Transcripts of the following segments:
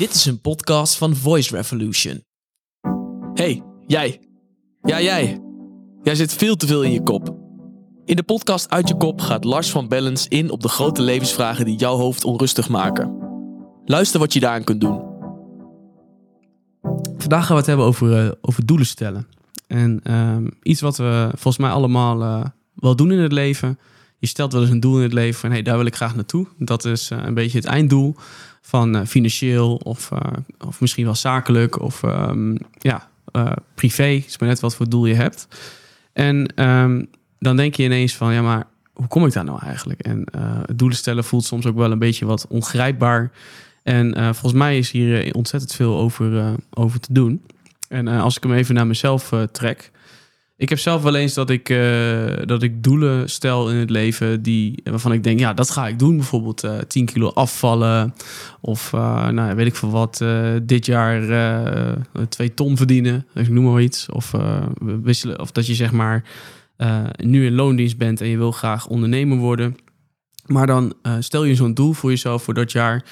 Dit is een podcast van Voice Revolution. Hey, jij. Ja, jij. Jij zit veel te veel in je kop. In de podcast Uit je kop gaat Lars van Bellens in op de grote levensvragen die jouw hoofd onrustig maken. Luister wat je daaraan kunt doen. Vandaag gaan we het hebben over, uh, over doelen stellen. En uh, iets wat we volgens mij allemaal uh, wel doen in het leven. Je stelt wel eens een doel in het leven van hey, daar wil ik graag naartoe. Dat is uh, een beetje het einddoel van financieel of, of misschien wel zakelijk of um, ja, privé. is maar net wat voor doel je hebt. En um, dan denk je ineens van ja, maar hoe kom ik daar nou eigenlijk? En doelen stellen voelt soms ook wel een beetje wat ongrijpbaar. En volgens mij is hier ontzettend veel over, over te doen. En als ik hem even naar mezelf trek. Ik heb zelf wel eens dat ik, dat ik doelen stel in het leven die, waarvan ik denk, ja, dat ga ik doen. Bijvoorbeeld 10 kilo afvallen. Of nou, weet ik veel wat, dit jaar 2 ton verdienen. Ik noem maar iets. Of, wisselen, of dat je zeg maar nu in loondienst bent en je wil graag ondernemer worden. Maar dan stel je zo'n doel voor jezelf voor dat jaar.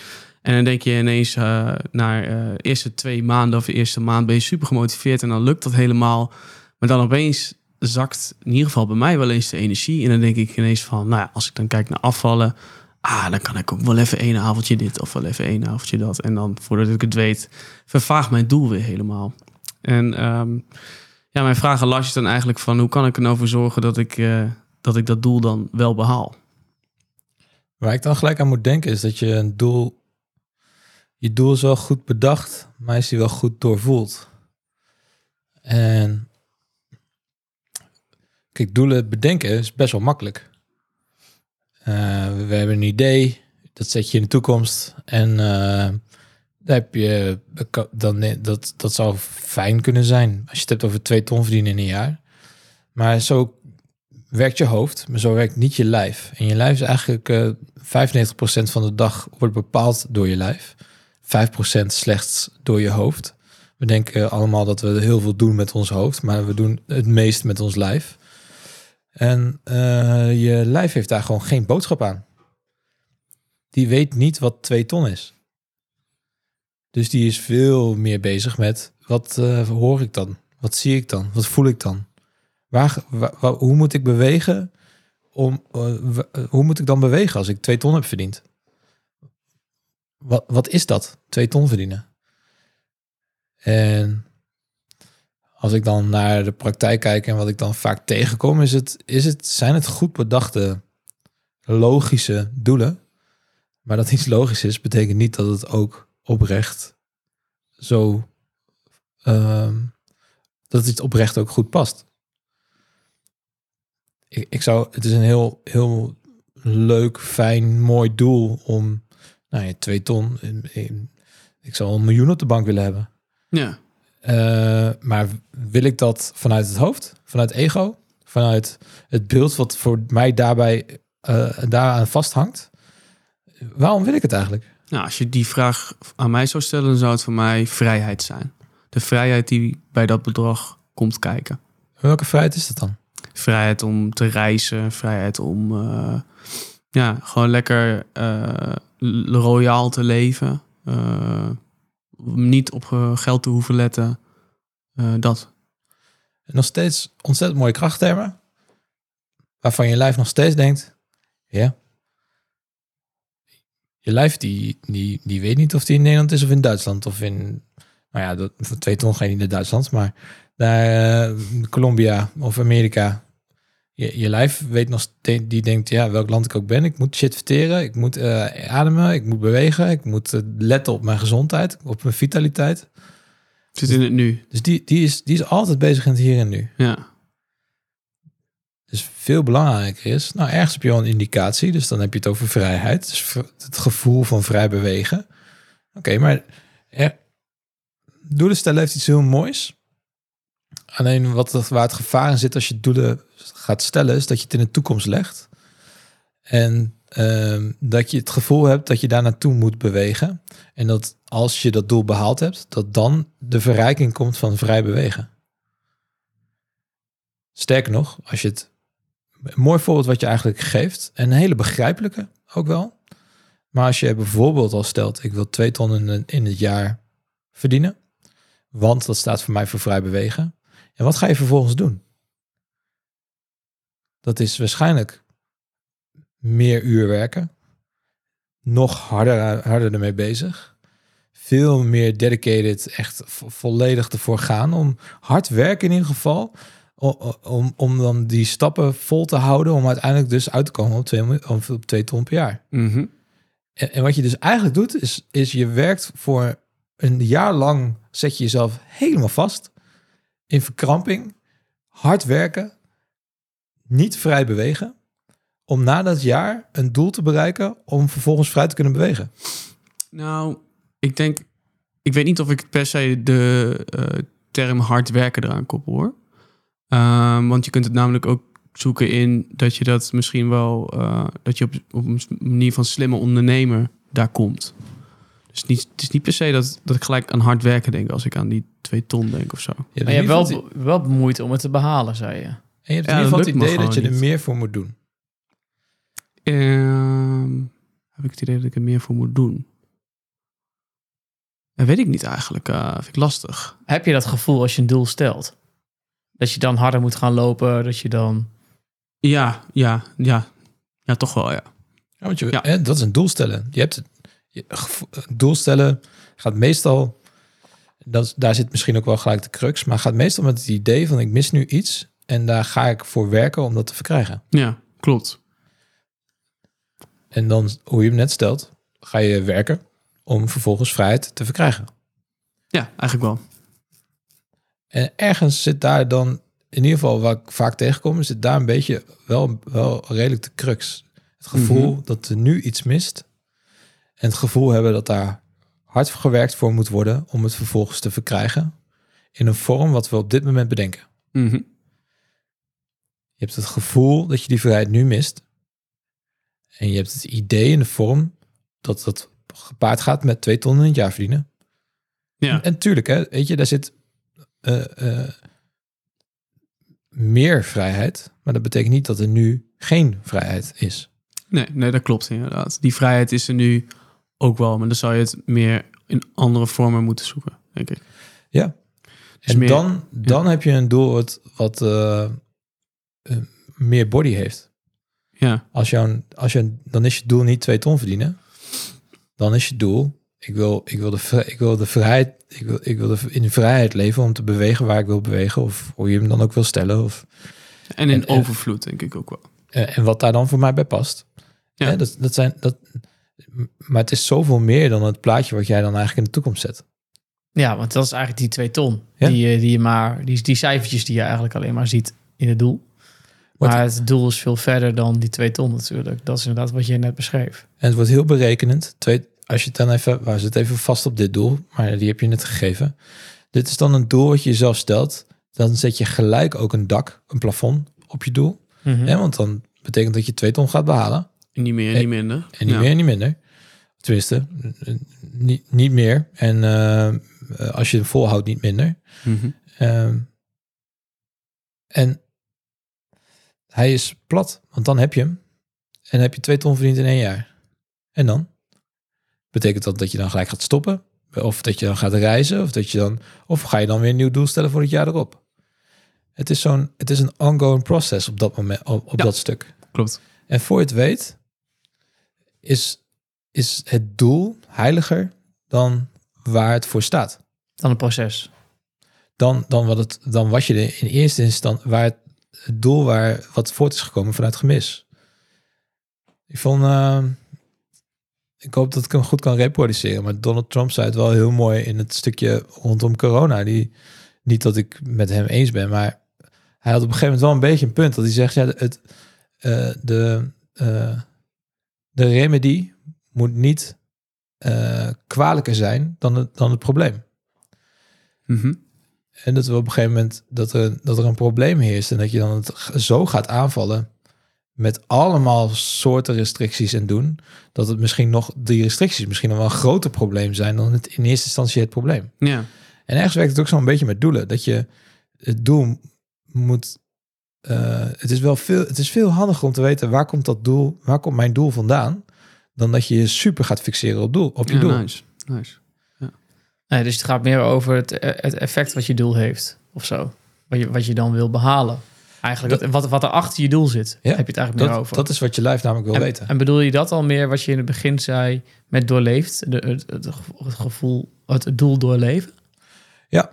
En dan denk je ineens uh, na de uh, eerste twee maanden of de eerste maand ben je super gemotiveerd en dan lukt dat helemaal. Maar dan opeens zakt in ieder geval bij mij wel eens de energie. En dan denk ik ineens van, nou ja, als ik dan kijk naar afvallen, ah, dan kan ik ook wel even één avondje dit of wel even één avondje dat. En dan voordat ik het weet, vervaagt mijn doel weer helemaal. En um, ja, mijn vraag aan Lars is dan eigenlijk van, hoe kan ik er nou voor zorgen dat ik, uh, dat ik dat doel dan wel behaal? Waar ik dan gelijk aan moet denken is dat je een doel je doel is wel goed bedacht, maar is die wel goed doorvoeld. En kijk, doelen bedenken is best wel makkelijk. Uh, we hebben een idee, dat zet je in de toekomst en uh, heb je, dan, dat, dat zou fijn kunnen zijn als je het hebt over twee ton verdienen in een jaar. Maar zo werkt je hoofd, maar zo werkt niet je lijf. En je lijf is eigenlijk uh, 95% van de dag wordt bepaald door je lijf. 5% slechts door je hoofd. We denken allemaal dat we heel veel doen met ons hoofd, maar we doen het meest met ons lijf. En uh, je lijf heeft daar gewoon geen boodschap aan. Die weet niet wat 2 ton is. Dus die is veel meer bezig met wat uh, hoor ik dan? Wat zie ik dan? Wat voel ik dan? Waar, hoe moet ik bewegen? Om, uh, hoe moet ik dan bewegen als ik 2 ton heb verdiend? wat, wat is dat? Twee ton verdienen. En als ik dan naar de praktijk kijk en wat ik dan vaak tegenkom, is het, is het, zijn het goed bedachte, logische doelen. Maar dat iets logisch is, betekent niet dat het ook oprecht zo. Uh, dat het oprecht ook goed past. Ik, ik zou, het is een heel, heel leuk, fijn, mooi doel om nou ja, twee ton. Ik zou een miljoen op de bank willen hebben. Ja. Uh, maar wil ik dat vanuit het hoofd, vanuit ego, vanuit het beeld wat voor mij daarbij uh, daaraan vasthangt? Waarom wil ik het eigenlijk? Nou, als je die vraag aan mij zou stellen, dan zou het voor mij vrijheid zijn. De vrijheid die bij dat bedrag komt kijken. Welke vrijheid is dat dan? Vrijheid om te reizen, vrijheid om uh, ja, gewoon lekker royaal te leven. Niet op geld te hoeven letten. Uh, dat. En nog steeds ontzettend mooie krachttermen. Waarvan je lijf nog steeds denkt, ja. Je lijf die, die, die weet niet of die in Nederland is of in Duitsland. Of in, nou ja, dat, voor twee ton niet naar Duitsland. Maar daar, uh, Colombia of Amerika je, je lijf weet nog steeds, die denkt, ja, welk land ik ook ben, ik moet shit verteren, ik moet uh, ademen, ik moet bewegen, ik moet uh, letten op mijn gezondheid, op mijn vitaliteit. Zit in het nu. Dus die, die, is, die is altijd bezig in het hier en nu. Ja. Dus veel belangrijker is, nou, ergens heb je al een indicatie, dus dan heb je het over vrijheid, dus het gevoel van vrij bewegen. Oké, okay, maar er, doelen stellen heeft iets heel moois. Alleen wat, waar het gevaar in zit als je doelen gaat stellen, is dat je het in de toekomst legt. En uh, dat je het gevoel hebt dat je daar naartoe moet bewegen. En dat als je dat doel behaald hebt, dat dan de verrijking komt van vrij bewegen. Sterker nog, als je het. Mooi voorbeeld wat je eigenlijk geeft, en een hele begrijpelijke ook wel. Maar als je bijvoorbeeld al stelt, ik wil twee ton in, in het jaar verdienen, want dat staat voor mij voor vrij bewegen. En wat ga je vervolgens doen? Dat is waarschijnlijk meer uur werken, nog harder, harder ermee bezig, veel meer dedicated, echt vo- volledig ervoor gaan om hard werken in ieder geval, om, om, dan die stappen vol te houden, om uiteindelijk dus uit te komen op twee, op twee ton per jaar. Mhm. En, en wat je dus eigenlijk doet, is, is je werkt voor een jaar lang, zet je jezelf helemaal vast in verkramping, hard werken, niet vrij bewegen, om na dat jaar een doel te bereiken om vervolgens vrij te kunnen bewegen. Nou, ik denk... Ik weet niet of ik per se de eh, term hard werken eraan koppel, hoor. Ehm, want je kunt het namelijk ook zoeken in dat je dat misschien wel... eh, dat je op, op een manier van slimme ondernemer daar komt. Dus niet, het is niet per se dat, dat ik gelijk aan hard werken denk... als ik aan die twee ton denk of zo. Je Maar je hebt wel, wel moeite om het te behalen, zei je. en je hebt in Ja, ieder geval het idee dat je er meer voor moet doen. Ehm, heb ik het idee dat ik er meer voor moet doen? Dat weet ik niet eigenlijk. eh vind ik lastig. Heb je dat gevoel als je een doel stelt? Dat je dan harder moet gaan lopen, dat je dan... Ja, ja, ja. Ja, toch wel, ja. Ja, want je, Ja. hè, dat is een doel stellen. Je hebt het, je, gevo- een doel stellen gaat meestal, dat, daar zit misschien ook wel gelijk de crux, maar gaat meestal met het idee van ik mis nu iets en daar ga ik voor werken om dat te verkrijgen. Ja, klopt. En dan, hoe je hem net stelt, ga je werken om vervolgens vrijheid te verkrijgen. Ja, eigenlijk wel. En ergens zit daar dan, in ieder geval waar ik vaak tegenkom, zit daar een beetje wel, wel redelijk de crux. Het gevoel dat er nu iets mist. En het gevoel hebben dat daar hard gewerkt voor moet worden om het vervolgens te verkrijgen. In een vorm wat we op dit moment bedenken. Mhm. Je hebt het gevoel dat je die vrijheid nu mist. En je hebt het idee in de vorm dat dat gepaard gaat met twee ton in het jaar verdienen. Ja, En tuurlijk, hè, weet je, daar zit eh, eh, meer vrijheid. Maar dat betekent niet dat er nu geen vrijheid is. nee, nee, dat klopt inderdaad. Die vrijheid is er nu ook wel, maar dan zou je het meer in andere vormen moeten zoeken, denk ik. Ja. Dus en meer- dan, dan heb je een doel wat, wat eh, eh, meer body heeft. Ja, Als jouw, als je, dan is je doel niet twee ton verdienen. Dan is je doel, ik wil, ik wil, de, ik wil de vrijheid, ik wil, ik wil de, in de vrijheid leven om te bewegen waar ik wil bewegen. Of hoe je hem dan ook wil stellen. Of, en in En- en- overvloed denk ik ook wel. eh, en wat daar dan voor mij bij past. Ja. Hè, dat, dat zijn, dat, maar het is zoveel meer dan het plaatje wat jij dan eigenlijk in de toekomst zet. Ja, want dat is eigenlijk die twee ton. Ja. Die, je- die je maar, die, die cijfertjes die je eigenlijk alleen maar ziet in het doel. Wat- Maar het doel is veel verder dan die twee ton natuurlijk. Dat is inderdaad wat je net beschreef. En het wordt heel berekenend. Twee, als je het dan even, waar zit even vast op dit doel, maar die heb je net gegeven. Dit is dan een doel wat je jezelf stelt. Dan zet je gelijk ook een dak, een plafond op je doel. Mhm. Want dan betekent dat je twee ton gaat behalen. Niet meer en niet minder. En niet Ja. meer niet minder. Tenminste, eh, niet, niet meer. En eh, als je het volhoudt, niet minder. Mhm. Ehm, en hij is plat, want dan heb je hem. En heb je twee ton verdiend in één jaar. En dan? Betekent dat dat je dan gelijk gaat stoppen? Of dat je dan gaat reizen? Of, dat je dan, of ga je dan weer een nieuw doel stellen voor het jaar erop? Het is, zo'n, het is een ongoing process op dat moment, op, op Ja. dat stuk. Klopt. En voor je het weet, is, is het doel heiliger dan waar het voor staat Dan het proces. dan, dan, wat het, dan wat je in eerste instantie, waar het, het doel waar wat voort is gekomen vanuit gemis. Ik vond, eh, ik hoop dat ik hem goed kan reproduceren, maar Donald Trump zei het wel heel mooi in het stukje rondom corona. Die, niet dat ik met hem eens ben, maar hij had op een gegeven moment wel een beetje een punt. Dat hij zegt, ja, het, eh, de, eh, de remedie moet niet eh, kwalijker zijn dan het, dan het probleem. Mhm. En dat we op een gegeven moment dat er, dat er een probleem heerst en dat je dan het zo gaat aanvallen met allemaal soorten restricties en doen, dat het misschien nog, die restricties misschien nog wel een groter probleem zijn dan het in eerste instantie het probleem. Ja. En ergens werkt het ook zo'n beetje met doelen, dat je het doel moet, eh, het is wel veel, het is veel handiger om te weten waar komt dat doel, waar komt mijn doel vandaan, dan dat je je super gaat fixeren op, doel, op je Ja, doel. nice. nice. Nee, dus het gaat meer over het, het effect wat je doel heeft. Of zo. Wat je, wat je dan wil behalen. Eigenlijk, wat, wat er achter je doel zit, Ja, heb je het eigenlijk meer Dat, over. dat is wat je lijf namelijk wil en, weten. en bedoel je dat al meer wat je in het begin zei met doorleefd? De, het, het, het gevoel, het doel doorleven? Ja.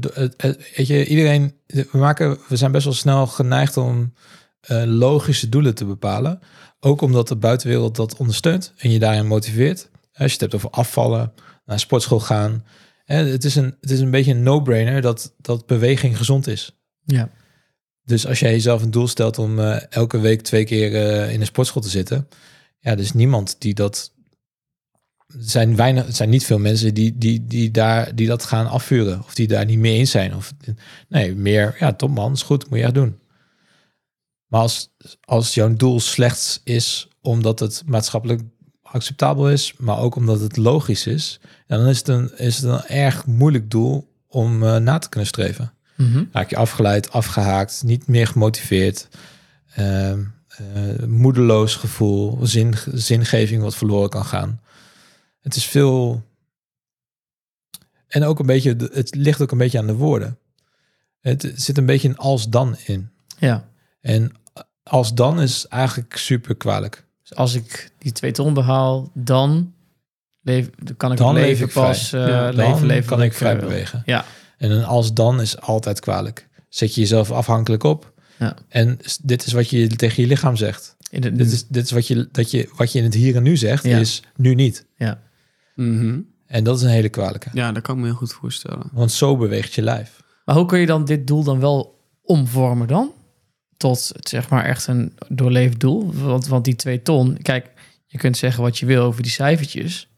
Het, het, het- weet je, iedereen, we, maken, we zijn best wel snel geneigd om eh, logische doelen te bepalen. Ook omdat de buitenwereld dat ondersteunt en je daarin motiveert. Als je het hebt over afvallen, naar sportschool gaan. En het, is een, het is een beetje een no-brainer dat, dat beweging gezond is. Ja. Dus als jij jezelf een doel stelt om eh, elke week twee keer eh, in een sportschool te zitten. Ja, er is niemand die dat... Zijn, weinig, zijn niet veel mensen die, die, die, daar, die dat gaan afvuren. Of die daar niet mee eens zijn. Of, nee, meer, ja, top man, is goed, moet je echt doen. Maar als, als jouw doel slechts is omdat het maatschappelijk acceptabel is, maar ook omdat het logisch is, dan is het een, is het een erg moeilijk doel om eh, na te kunnen streven Mhm. raak je afgeleid, afgehaakt, niet meer gemotiveerd, ehm, eh, moedeloos gevoel, zin, zingeving wat verloren kan gaan. Het is veel. En ook een beetje, het ligt ook een beetje aan de woorden. Het zit een beetje een als dan in. ja. En als dan is eigenlijk super kwalijk. Dus als ik die twee ton behaal, dan, leef, dan kan ik Dan het leef leven ik vrij. pas eh, Ja, Dan leven, leven kan ik vrij eh, wil. bewegen. Ja. En een als dan is altijd kwalijk. Zet je jezelf afhankelijk op. Ja. En dit is wat je tegen je lichaam zegt. In de, Dit is, dit is wat je, dat je, wat je in het hier en nu zegt, Ja. is nu niet. ja. Mhm. En dat is een hele kwalijke. Ja, dat kan ik me heel goed voorstellen. Want zo beweegt je lijf. Maar hoe kun je dan dit doel dan wel omvormen dan? Tot zeg maar echt een doorleefd doel. Want, want die twee ton, kijk, je kunt zeggen wat je wil over die cijfertjes.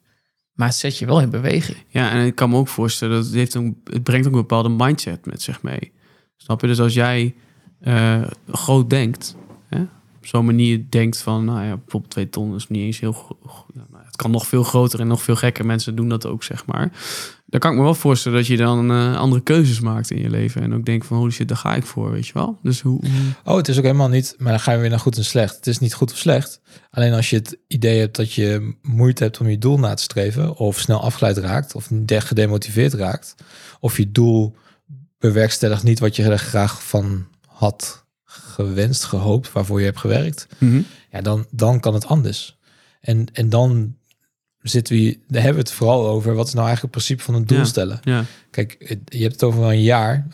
Maar het zet je wel in beweging. Ja, en ik kan me ook voorstellen dat het, heeft een, het brengt ook een bepaalde mindset met zich mee. Snap je? Dus als jij eh, groot denkt, hè, op zo'n manier denkt van, nou ja, bijvoorbeeld twee ton is niet eens heel... nou, het kan nog veel groter en nog veel gekker. Mensen doen dat ook, zeg maar. Dan kan ik me wel voorstellen dat je dan eh, andere keuzes maakt in je leven. En ook denkt van, holy shit, daar ga ik voor, weet je wel? Dus hoe... Oh, het is ook helemaal niet, maar dan gaan we weer naar goed en slecht. Het is niet goed of slecht. Alleen als je het idee hebt dat je moeite hebt om je doel na te streven, of snel afgeleid raakt, of de- gedemotiveerd raakt, of je doel bewerkstelligt niet wat je er graag van had gewenst, gehoopt, waarvoor je hebt gewerkt, ja, dan, dan kan het anders. En, en dan zitten we, hier- daar hebben we het vooral over, wat is nou eigenlijk het principe van een doel Ja. stellen? Ja, Kijk, je hebt het over een jaar.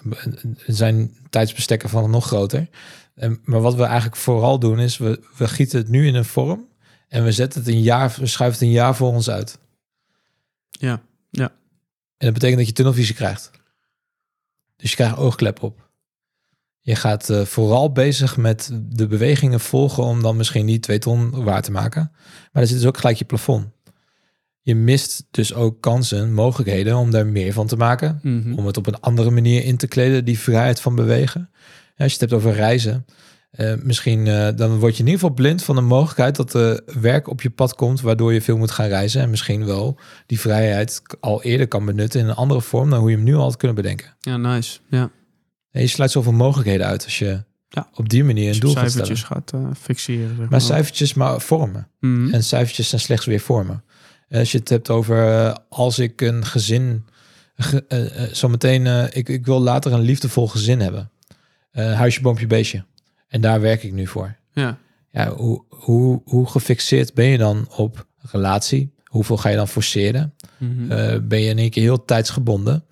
Er zijn tijdsbestekken van nog groter. En- Maar wat we eigenlijk vooral doen is, we, we gieten het nu in een vorm. En we zetten het een jaar, we schuiven het een jaar voor ons uit. ja, En dat betekent dat je tunnelvisie krijgt. Dus je krijgt oogklep op. Je gaat eh, vooral bezig met de bewegingen volgen om dan misschien die twee ton waar te maken. Maar er zit dus ook gelijk je plafond. Je mist dus ook kansen, mogelijkheden om daar meer van te maken. Mhm. om het op een andere manier in te kleden, die vrijheid van bewegen. Ja, als je het hebt over reizen, eh, misschien eh, dan word je in ieder geval blind van de mogelijkheid dat er werk op je pad komt, waardoor je veel moet gaan reizen en misschien wel die vrijheid al eerder kan benutten in een andere vorm dan hoe je hem nu al had kunnen bedenken. ja, nice. Ja. En je sluit zoveel mogelijkheden uit als je Ja. op die manier een doel gaat stellen. cijfertjes gaat eh, fixeren. Zeg Maar cijfertjes, maar vormen. Mhm. En cijfertjes zijn slechts weer vormen. Als je het hebt over eh, als ik een gezin, ge, eh, zometeen, ik, ik wil later een liefdevol gezin hebben. Huisje, boompje, beestje. En daar werk ik nu voor. Ja. Ja, hoe, hoe, hoe gefixeerd ben je dan op relatie? Hoeveel ga je dan forceren? Mhm. Ben je in één keer heel tijdsgebonden?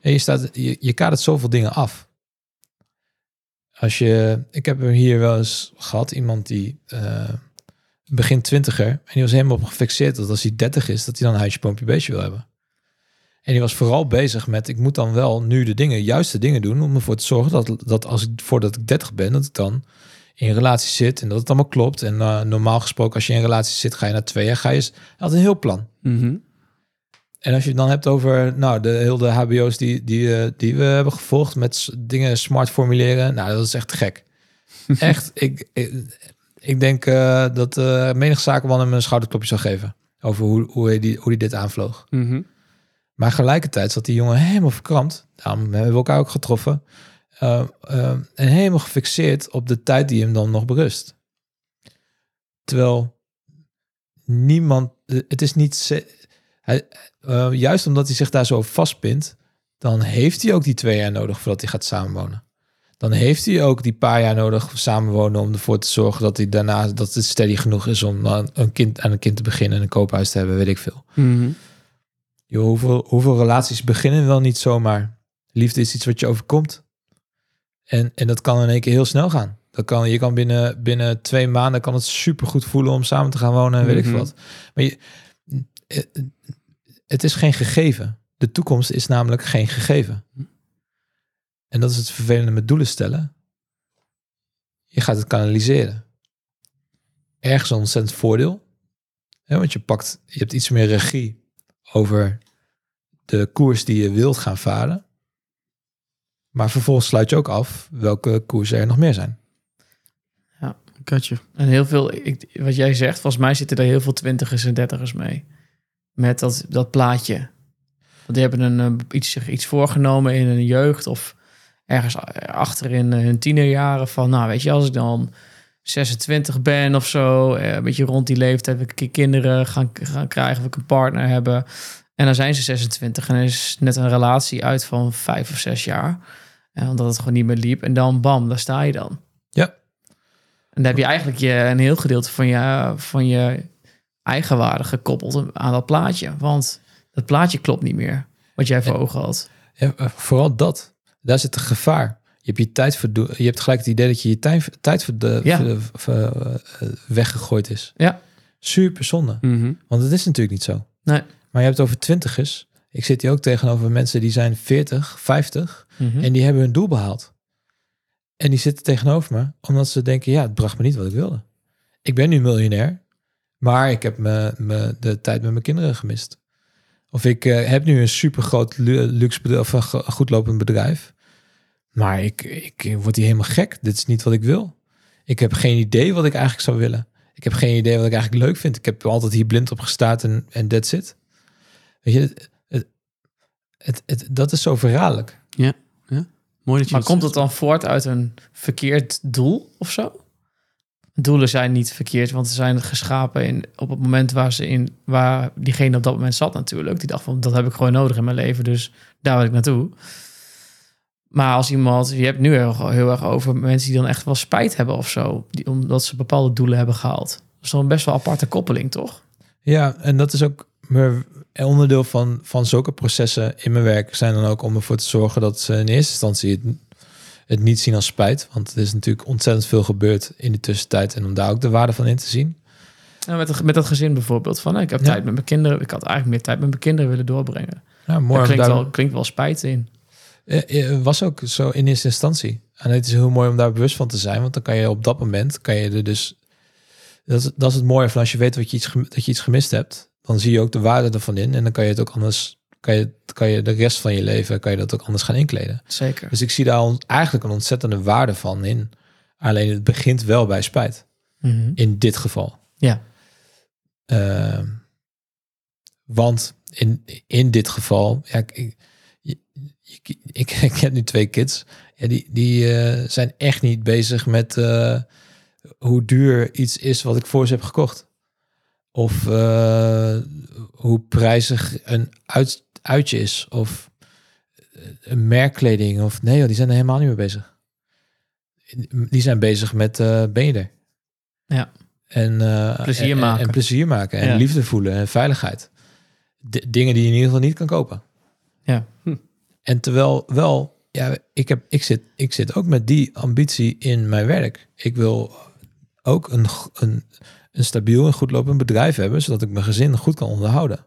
En je, staat, je, je kadert zoveel dingen af. Als je, ik heb er hier wel eens gehad, iemand die begin twintiger, en die was helemaal op gefixeerd dat als hij 30 is, dat hij dan een huisje, boompje, beestje wil hebben. En die was vooral bezig met, ik moet dan wel nu de dingen, juiste dingen doen, om ervoor te zorgen dat, dat als ik, voordat ik 30 ben, dat ik dan in een relatie zit en dat het allemaal klopt. En eh, normaal gesproken, als je in een relatie zit, ga je na twee jaar, ga je, had een heel plan. Mhm. En als je het dan hebt over nou, de heel de HBO's die, die, eh, die we hebben gevolgd met dingen smart formuleren, nou, dat is echt gek. echt, ik, ik, ik denk eh, dat uh, menig zakenman hem een schouderklopje zou geven over hoe, hoe, hij die, hoe hij dit aanvloog. Mhm. Maar tegelijkertijd zat die jongen helemaal verkrampt. Daarom hebben we elkaar ook getroffen. Uh, uh, en helemaal gefixeerd op de tijd die hem dan nog berust. Terwijl niemand, het is niet, hij, eh, juist omdat hij zich daar zo vastpint, dan heeft hij ook die twee jaar nodig voordat hij gaat samenwonen. Dan heeft hij ook die paar jaar nodig samenwonen om ervoor te zorgen dat hij daarna dat het steady genoeg is om aan een kind aan een kind te beginnen en een koophuis te hebben, weet ik veel. Mhm. Hoeveel, hoeveel relaties beginnen wel niet zomaar? Liefde is iets wat je overkomt. En, en dat kan in één keer heel snel gaan. Dat kan, je kan binnen, binnen twee maanden kan het super goed voelen om samen te gaan wonen en weet ik Mhm. wat. Maar je, het is geen gegeven. De toekomst is namelijk geen gegeven. En dat is het vervelende met doelen stellen. Je gaat het kanaliseren. Ergens een ontzettend voordeel. Hè, want je pakt, je hebt iets meer regie over de koers die je wilt gaan varen. Maar vervolgens sluit je ook af welke koersen er nog meer zijn. Katje. En heel veel, ik, wat jij zegt, volgens mij zitten er heel veel twintigers en dertigers mee. Met dat, dat plaatje. Want die hebben een, eh, iets, zich iets voorgenomen in hun jeugd of ergens a- achter in eh, hun tienerjaren. Van, nou weet je, als ik dan 26 ben of zo, eh, een beetje rond die leeftijd, wil ik kinderen gaan, gaan krijgen, wil ik een partner hebben. En dan zijn ze 26 en er is net een relatie uit van vijf of zes jaar. En omdat het gewoon niet meer liep. En dan bam, daar sta je dan. Ja. En dan heb je eigenlijk je, een heel gedeelte van je, van je eigenwaarde gekoppeld aan dat plaatje. Want dat plaatje klopt niet meer, wat jij voor ogen had. Ja, eh, vooral dat. Daar zit een gevaar. Je hebt je tijd Je hebt gelijk het idee dat je je tijd, tijd voor de, Ja. voor de- weggegooid is. Ja. Super zonde. Mhm. Want het is natuurlijk niet zo. Nee. Maar je hebt het over twintigers. Ik zit hier ook tegenover mensen die zijn 40, 50 Mhm. en die hebben hun doel behaald. En die zitten tegenover me omdat ze denken, ja, het bracht me niet wat ik wilde. Ik ben nu miljonair, maar ik heb me, me de tijd met mijn kinderen gemist. Of ik eh, heb nu een super groot luxe bedrijf, of een go- goed lopend bedrijf. Maar ik, ik word hier helemaal gek. Dit is niet wat ik wil. Ik heb geen idee wat ik eigenlijk zou willen. Ik heb geen idee wat ik eigenlijk leuk vind. Ik heb altijd hier blind op gestaard en, en that's it. Weet je, het, het, het, het- dat is zo verraderlijk. Mooi dat je Maar dat komt het dan voort uit een verkeerd doel of zo? Doelen zijn niet verkeerd, want ze zijn geschapen in, op het moment waar, ze in, waar diegene op dat moment zat natuurlijk. Die dacht van, dat heb ik gewoon nodig in mijn leven, dus daar wil ik naartoe. Maar als iemand, je hebt nu heel, heel erg over mensen die dan echt wel spijt hebben of zo, die, omdat ze bepaalde doelen hebben gehaald. Dat is dan best wel aparte koppeling, toch? Ja, en dat is ook mijn onderdeel van, van zulke processen in mijn werk zijn dan ook om ervoor te zorgen dat ze in eerste instantie het, het niet zien als spijt. Want er is natuurlijk ontzettend veel gebeurd in de tussentijd en om daar ook de waarde van in te zien. En met, het- met dat gezin bijvoorbeeld, van ik heb Ja. tijd met mijn kinderen, ik had eigenlijk meer tijd met mijn kinderen willen doorbrengen. Ja, mooi. Daar klinkt, daar- wel, klinkt wel spijt in. Eh, eh, was ook zo in eerste instantie. En het is heel mooi om daar bewust van te zijn, want dan kan je op dat moment, kan je er dus... Dat is, dat is het mooie van als je weet wat je iets, dat je iets gemist hebt, dan zie je ook de waarde ervan in en dan kan je het ook anders, kan je, kan je de rest van je leven, kan je dat ook anders gaan inkleden. Zeker. Dus ik zie daar on- eigenlijk een ontzettende waarde van in. Alleen het begint wel bij spijt, Mhm. in dit geval. Ja. Ehm, want in, in dit geval, ja, ik, ik, ik, ik, ik heb nu twee kids. Ja, die die eh, zijn echt niet bezig met eh, hoe duur iets is wat ik voor ze heb gekocht. Of eh, hoe prijzig een uit, uitje is. Of een merkkleding. Of nee, joh, die zijn er helemaal niet mee bezig. Die zijn bezig met eh ben je er? Ja. En, eh, Plezier en- maken. En, plezier maken. En Ja. liefde voelen en veiligheid. D- dingen die je in ieder geval niet kan kopen. Ja. Hm. En terwijl wel, ja, ik, heb, ik, zit, ik zit ook met die ambitie in mijn werk. Ik wil ook een, een, een stabiel en goed lopend bedrijf hebben, zodat ik mijn gezin goed kan onderhouden.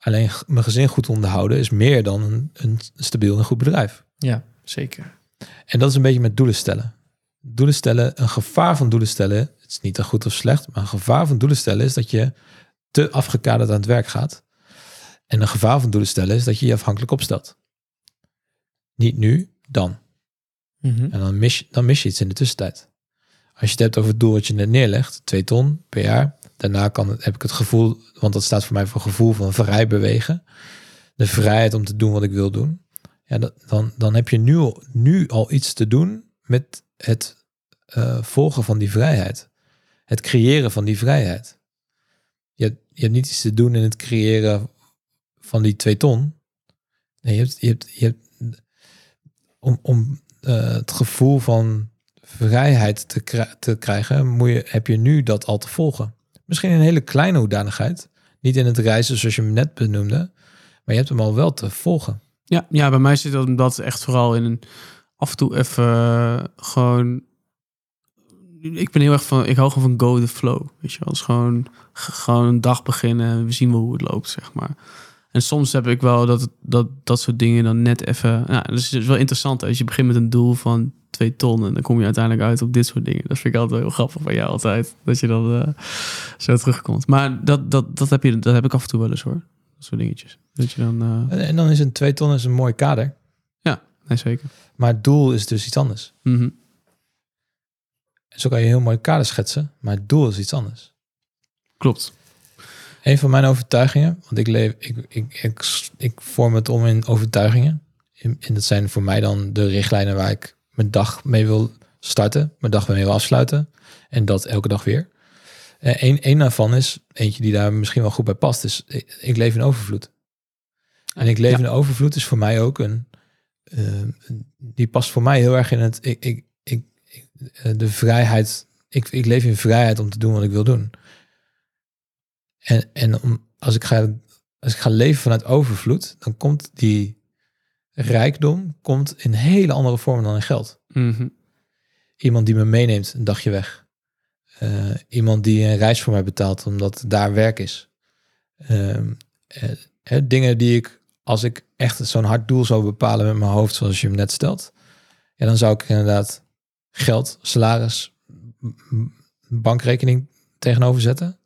Alleen mijn gezin goed onderhouden is meer dan een, een stabiel en goed bedrijf. Ja, zeker. En dat is een beetje met doelen stellen. Doelen stellen, een gevaar van doelen stellen, het is niet een goed of slecht, maar een gevaar van doelen stellen is dat je te afgekaderd aan het werk gaat. En een gevaar van doelen stellen is dat je je afhankelijk opstelt. Niet nu, dan. Mhm. En dan mis, je, dan mis je iets in de tussentijd. Als je het hebt over het doel wat je net neerlegt, twee ton per jaar. Daarna kan, heb ik het gevoel, want dat staat voor mij voor gevoel van vrij bewegen. De vrijheid om te doen wat ik wil doen. Ja, dan, dan heb je nu, nu al iets te doen met het eh, volgen van die vrijheid. Het creëren van die vrijheid. Je je hebt niet iets te doen in het creëren van die twee ton. Nee, je hebt, je hebt, je hebt om, om eh, het gevoel van vrijheid te, te krijgen, moet je, heb je nu dat al te volgen. Misschien een hele kleine hoedanigheid. Niet in het reizen zoals je hem net benoemde. Maar je hebt hem al wel te volgen. Ja, ja, bij mij zit dat, dat echt vooral in een af en toe even eh, gewoon. Ik ben heel erg van, ik hou gewoon van go the flow. Weet je wel, gewoon, gewoon een dag beginnen en we zien wel hoe het loopt, zeg maar. En soms heb ik wel dat, dat dat soort dingen dan net even. Nou, dus het is wel interessant als je begint met een doel van twee ton en dan kom je uiteindelijk uit op dit soort dingen. Dat vind ik altijd wel heel grappig van jou altijd, dat je dan eh, zo terugkomt. Maar dat, dat, dat, heb je, dat heb ik af en toe wel eens hoor. Dat soort dingetjes. Dat je dan. eh, En, dan is een twee ton is een mooi kader. nee, zeker. Maar het doel is dus iets anders. En zo kan je een heel mooi kader schetsen. Maar het doel is iets anders. Klopt. Een van mijn overtuigingen, want ik leef, ik, ik, ik, ik vorm het om in overtuigingen. En dat zijn voor mij dan de richtlijnen waar ik mijn dag mee wil starten, mijn dag mee wil afsluiten. En dat elke dag weer. En een, een daarvan is, eentje die daar misschien wel goed bij past, is ik, ik leef in overvloed. En ik leef Ja. in overvloed is voor mij ook een, eh, een- die past voor mij heel erg in het, ik, ik, ik, ik, eh, de vrijheid. Ik, ik leef in vrijheid om te doen wat ik wil doen. En, en om, als, ik ga, als ik ga leven vanuit overvloed, dan komt die rijkdom komt in hele andere vormen dan in geld. Mhm. Iemand die me meeneemt een dagje weg. Eh, iemand die een reis voor mij betaalt omdat daar werk is. Ehm, eh, eh, dingen die ik, als ik echt zo'n hard doel zou bepalen met mijn hoofd zoals je hem net stelt. Ja, dan zou ik inderdaad geld, salaris, bankrekening tegenover zetten.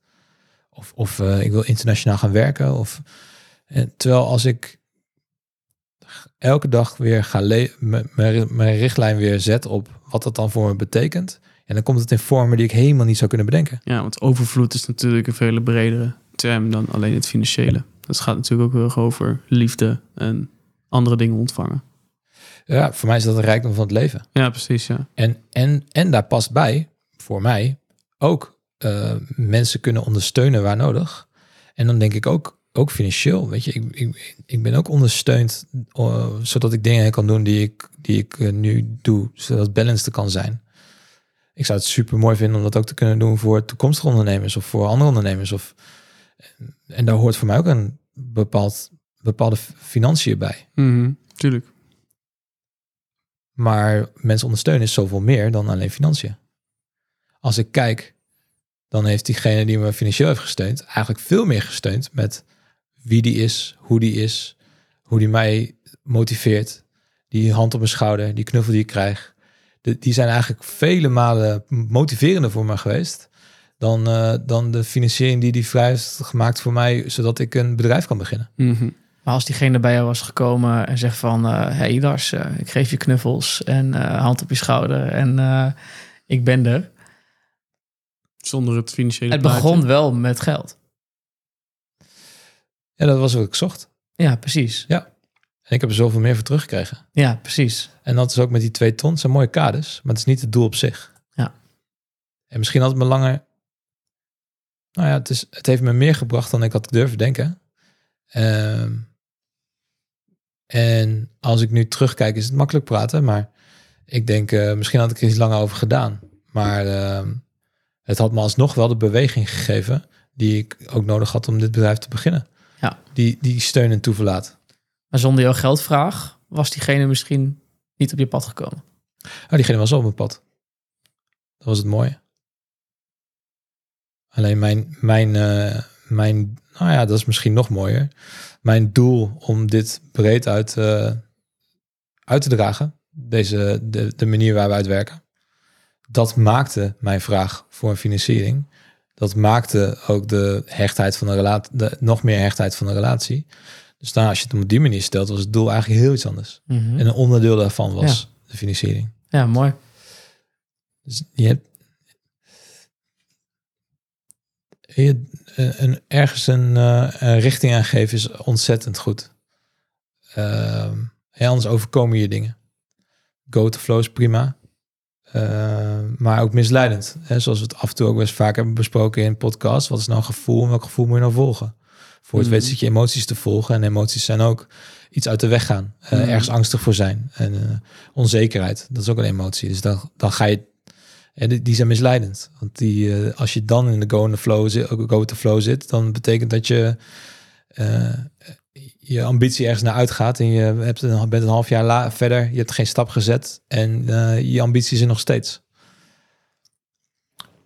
Of, of eh, ik wil internationaal gaan werken. Of, en terwijl als ik elke dag weer ga mijn richtlijn weer zet op wat dat dan voor me betekent. En dan komt het in vormen die ik helemaal niet zou kunnen bedenken. Ja, want overvloed is natuurlijk een veel bredere term dan alleen het financiële. Dat gaat natuurlijk ook heel erg over liefde en andere dingen ontvangen. Ja, voor mij is dat een rijkdom van het leven. Ja, precies, ja. En, en, en daar past bij, voor mij, ook eh, mensen kunnen ondersteunen waar nodig. En dan denk ik ook, ook financieel. Weet je, ik, ik, ik ben ook ondersteund eh, zodat ik dingen kan doen die ik, die ik eh, nu doe, zodat het balanced kan zijn. Ik zou het super mooi vinden om dat ook te kunnen doen voor toekomstige ondernemers of voor andere ondernemers. Of, en daar hoort voor mij ook een bepaald, bepaalde financiën bij. Mhm, tuurlijk. Maar mensen ondersteunen is zoveel meer dan alleen financiën. Als ik kijk, dan heeft diegene die me financieel heeft gesteund, eigenlijk veel meer gesteund met wie die is, hoe die is, hoe die mij motiveert, die hand op mijn schouder, die knuffel die ik krijg. De, die zijn eigenlijk vele malen motiverender voor me geweest dan, eh, dan de financiering die die vrij heeft gemaakt voor mij, zodat ik een bedrijf kan beginnen. Mhm. Maar als diegene bij jou was gekomen en zegt van... eh hey Lars, eh, ik geef je knuffels en eh, hand op je schouder en eh, ik ben er. Zonder het financiële Het plaatje. begon wel met geld. Ja, dat was wat ik zocht. Ja, precies. En ik heb er zoveel meer voor teruggekregen. Ja, precies. En dat is ook met die twee ton. Het zijn mooie kaders, maar het is niet het doel op zich. Ja. En misschien had het me langer... Nou ja, het, is, het heeft me meer gebracht dan ik had durven denken. Ehm, en als ik nu terugkijk, is het makkelijk praten. Maar ik denk, eh, misschien had ik er iets langer over gedaan. Maar ehm, het had me alsnog wel de beweging gegeven... die ik ook nodig had om dit bedrijf te beginnen. Ja. Die, die steun en toeverlaat. Maar zonder jouw geldvraag was diegene misschien niet op je pad gekomen. Oh, diegene was op mijn pad. Dat was het mooie. Alleen mijn, mijn, eh, mijn, nou ja, dat is misschien nog mooier. Mijn doel om dit breed uit, eh, uit te dragen, deze, de, de manier waar we uitwerken, dat maakte mijn vraag voor een financiering. Dat maakte ook de hechtheid van de relatie, de, nog meer hechtheid van de relatie. Dus nou, als je het op die manier stelt, was het doel eigenlijk heel iets anders. Mhm. En een onderdeel daarvan was de financiering. Ja, mooi. Dus je hebt je, een, ergens een, eh, een richting aan geven is ontzettend goed. En anders overkomen je dingen. Go to flow is prima. Eh, maar ook misleidend. Hè? Zoals we het af en toe ook best vaak hebben besproken in podcast. Wat is nou een gevoel en welk gevoel moet je nou volgen? Voor het weet zit je emoties te volgen. En emoties zijn ook iets uit de weg gaan. Eh, Mhm. Ergens angstig voor zijn. En eh, onzekerheid, dat is ook een emotie. Dus dan, dan ga je... En die, die zijn misleidend. Want die, als je dan in de go, in the flow zit, go with the flow zit... dan betekent dat je... je ambitie ergens naar uitgaat en je hebt een, bent een half jaar verder, je hebt geen stap gezet en eh, je ambities er nog steeds.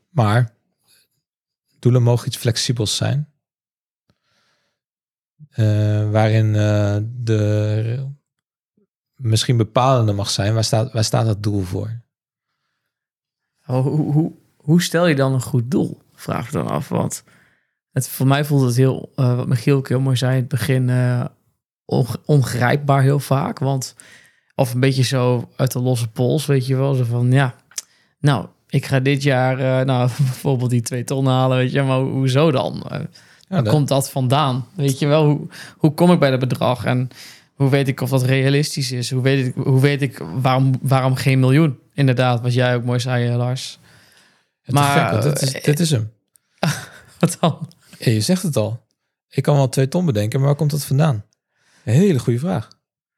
Maar doelen mogen iets flexibels zijn, Eh, waarin eh, de misschien bepalende mag zijn. Waar staat, waar staat dat doel voor? Hoe, hoe, hoe, hoe stel je dan een goed doel? Vraag ik dan af. Want het, voor mij voelt het heel, eh, wat Michiel ook heel mooi zei in het begin, onge- ongrijpbaar heel vaak. Want, of een beetje zo uit de losse pols, weet je wel. Zo van, ja, nou, ik ga dit jaar, eh, nou, bijvoorbeeld die twee ton halen, weet je. Maar ho- hoezo dan? Ja, Waar dat- komt dat vandaan? Weet je wel, hoe, hoe kom ik bij dat bedrag? En hoe weet ik of dat realistisch is? Hoe weet ik, hoe weet ik waarom, waarom geen miljoen? Inderdaad, wat jij ook mooi zei, Lars. het maar, is gek, is, dit is hem. Wat dan? Ja, je zegt het al. Ik kan wel twee ton bedenken, maar waar komt dat vandaan? Een hele goede vraag.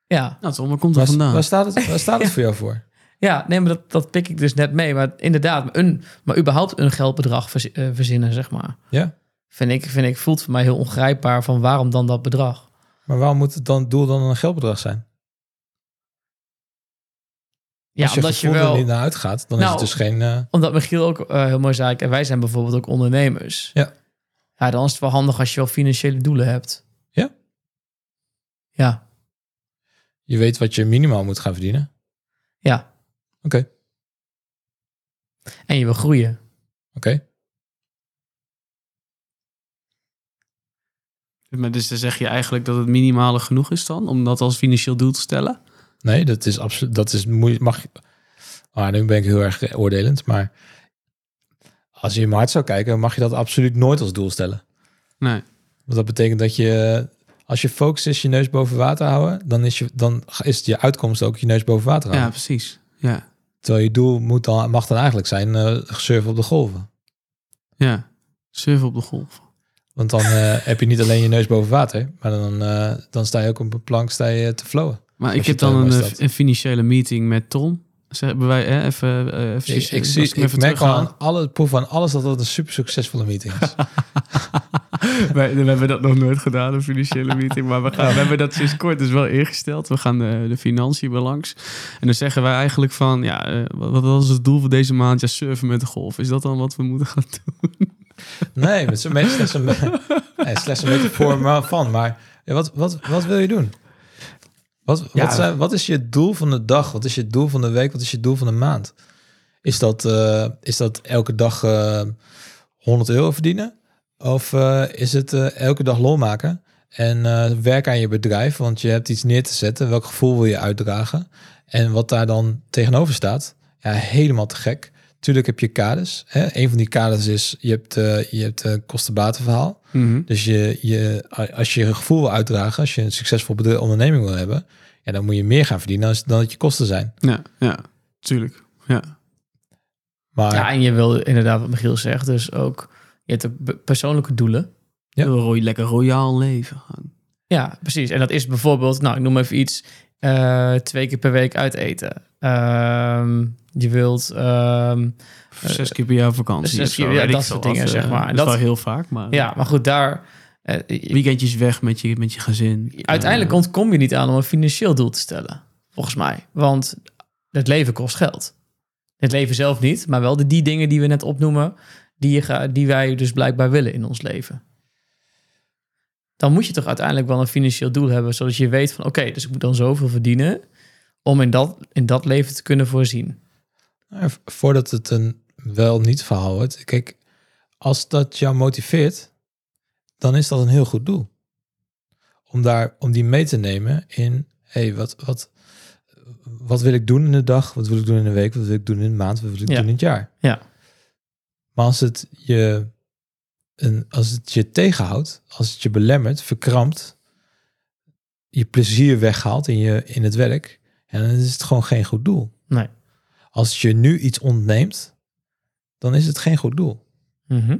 Ja, Nou, Tom, waar komt Waar, vandaan? waar staat het, waar staat het voor jou voor? ja nee, maar dat, dat pik ik dus net mee. Maar inderdaad, een, maar überhaupt een geldbedrag eh, verzinnen, zeg maar. Ja, Vind ik, vind ik, voelt voor mij heel ongrijpbaar van waarom dan dat bedrag? maar waarom moet het dan doel dan een geldbedrag zijn? Ja, Als je omdat je gevoel er wel... niet naar uitgaat, dan is Nou, het dus geen... eh, Omdat Michiel ook eh, heel mooi zei, en wij zijn bijvoorbeeld ook ondernemers. Ja. Ja, dan is het wel handig als je wel financiële doelen hebt. Ja. Ja, je weet wat je minimaal moet gaan verdienen. ja. Oké, En je wil groeien. oké. Maar dus dan zeg je eigenlijk dat het minimale genoeg is dan, om dat als financieel doel te stellen? Nee, dat is absoluut... Dat is moeilijk. Mag. Ah, nu ben ik heel erg oordelend, maar... Als je in mijn hart zou kijken, mag je dat absoluut nooit als doel stellen. Nee. Want dat betekent dat je... Als je focus is je neus boven water houden, dan is, je, dan is je uitkomst ook je neus boven water Ja, houden. precies. Ja. Terwijl je doel moet dan, mag dan eigenlijk zijn eh surfen op de golven. Ja. Surfen op de golf. Want dan eh, heb je niet alleen je neus boven water, maar dan, eh, dan sta je ook op een plank sta je te flowen. Maar ik heb dan een, een financiële meeting met Tom. Zeg, hebben wij eh, even, eh even, Ik, ik, zie, ik merk al aan alle proef aan alles dat dat een super succesvolle meeting is. Wij, we hebben dat nog nooit gedaan, een financiële meeting. Maar we, gaan, we hebben dat sinds kort dus wel ingesteld. We gaan de, de financiën langs. En dan zeggen wij eigenlijk van... Ja, eh, wat, was het doel voor deze maand? Ja, surfen met de golf. Is dat dan wat we moeten gaan doen? Nee, het is slechts een, nee, slechts een metafoor van. Maar wat, wat, wat wil je doen? Wat, Ja. wat, zijn, wat is je doel van de dag? Wat is je doel van de week? Wat is je doel van de maand? Is dat, eh, is dat elke dag eh 100 euro verdienen? Of eh, is het elke dag lol maken? En werk aan je bedrijf, want je hebt iets neer te zetten. Welk gevoel wil je uitdragen? En wat daar dan tegenover staat, ja, helemaal te gek. Tuurlijk heb je kaders. Hè? Een van die kaders is, je hebt, je hebt kostenbatenverhaal. Dus je, je, als je een gevoel wil uitdragen, als je een succesvol bedrijf, onderneming wil hebben, ja, dan moet je meer gaan verdienen dan, dan dat je kosten zijn. Ja, ja, tuurlijk. Ja. Maar Ja, en je wil inderdaad, wat Michiel zegt, dus ook... Je hebt persoonlijke doelen. Ja. Een rooi- lekker royaal leven gaan. Ja, precies. En dat is bijvoorbeeld, nou, ik noem even iets, eh, twee keer per week uit eten. Ehm, je wilt, ehm, Zes keer per jaar vakantie. zes zo, keer, ja, dat soort dingen, eh, zeg maar. En Dat is wel heel vaak, maar... ja, maar goed, daar... eh, Weekendjes weg met je, met je gezin. uiteindelijk Eh, ontkom je niet aan om een financieel doel te stellen, volgens mij. Want het leven kost geld. Het leven zelf niet, maar wel de, die dingen die we net opnoemen, die, je ga, die wij dus blijkbaar willen in ons leven. Dan moet je toch uiteindelijk wel een financieel doel hebben, zodat je weet van oké, dus ik moet dan zoveel verdienen om in dat, in dat leven te kunnen voorzien. Nou, voordat het een wel niet verhaal wordt, kijk, als dat jou motiveert, dan is dat een heel goed doel. Om, daar, om die mee te nemen in, hey, wat, wat, wat wil ik doen in de dag? Wat wil ik doen in de week? Wat wil ik doen in de maand? Wat wil ik Ja. doen in het jaar? Ja. Maar als het je, een, als het je tegenhoudt, als het je belemmert, verkrampt, je plezier weghaalt in, je, in het werk, en dan is het gewoon geen goed doel. Nee. Als je nu iets ontneemt, dan is het geen goed doel. Mhm.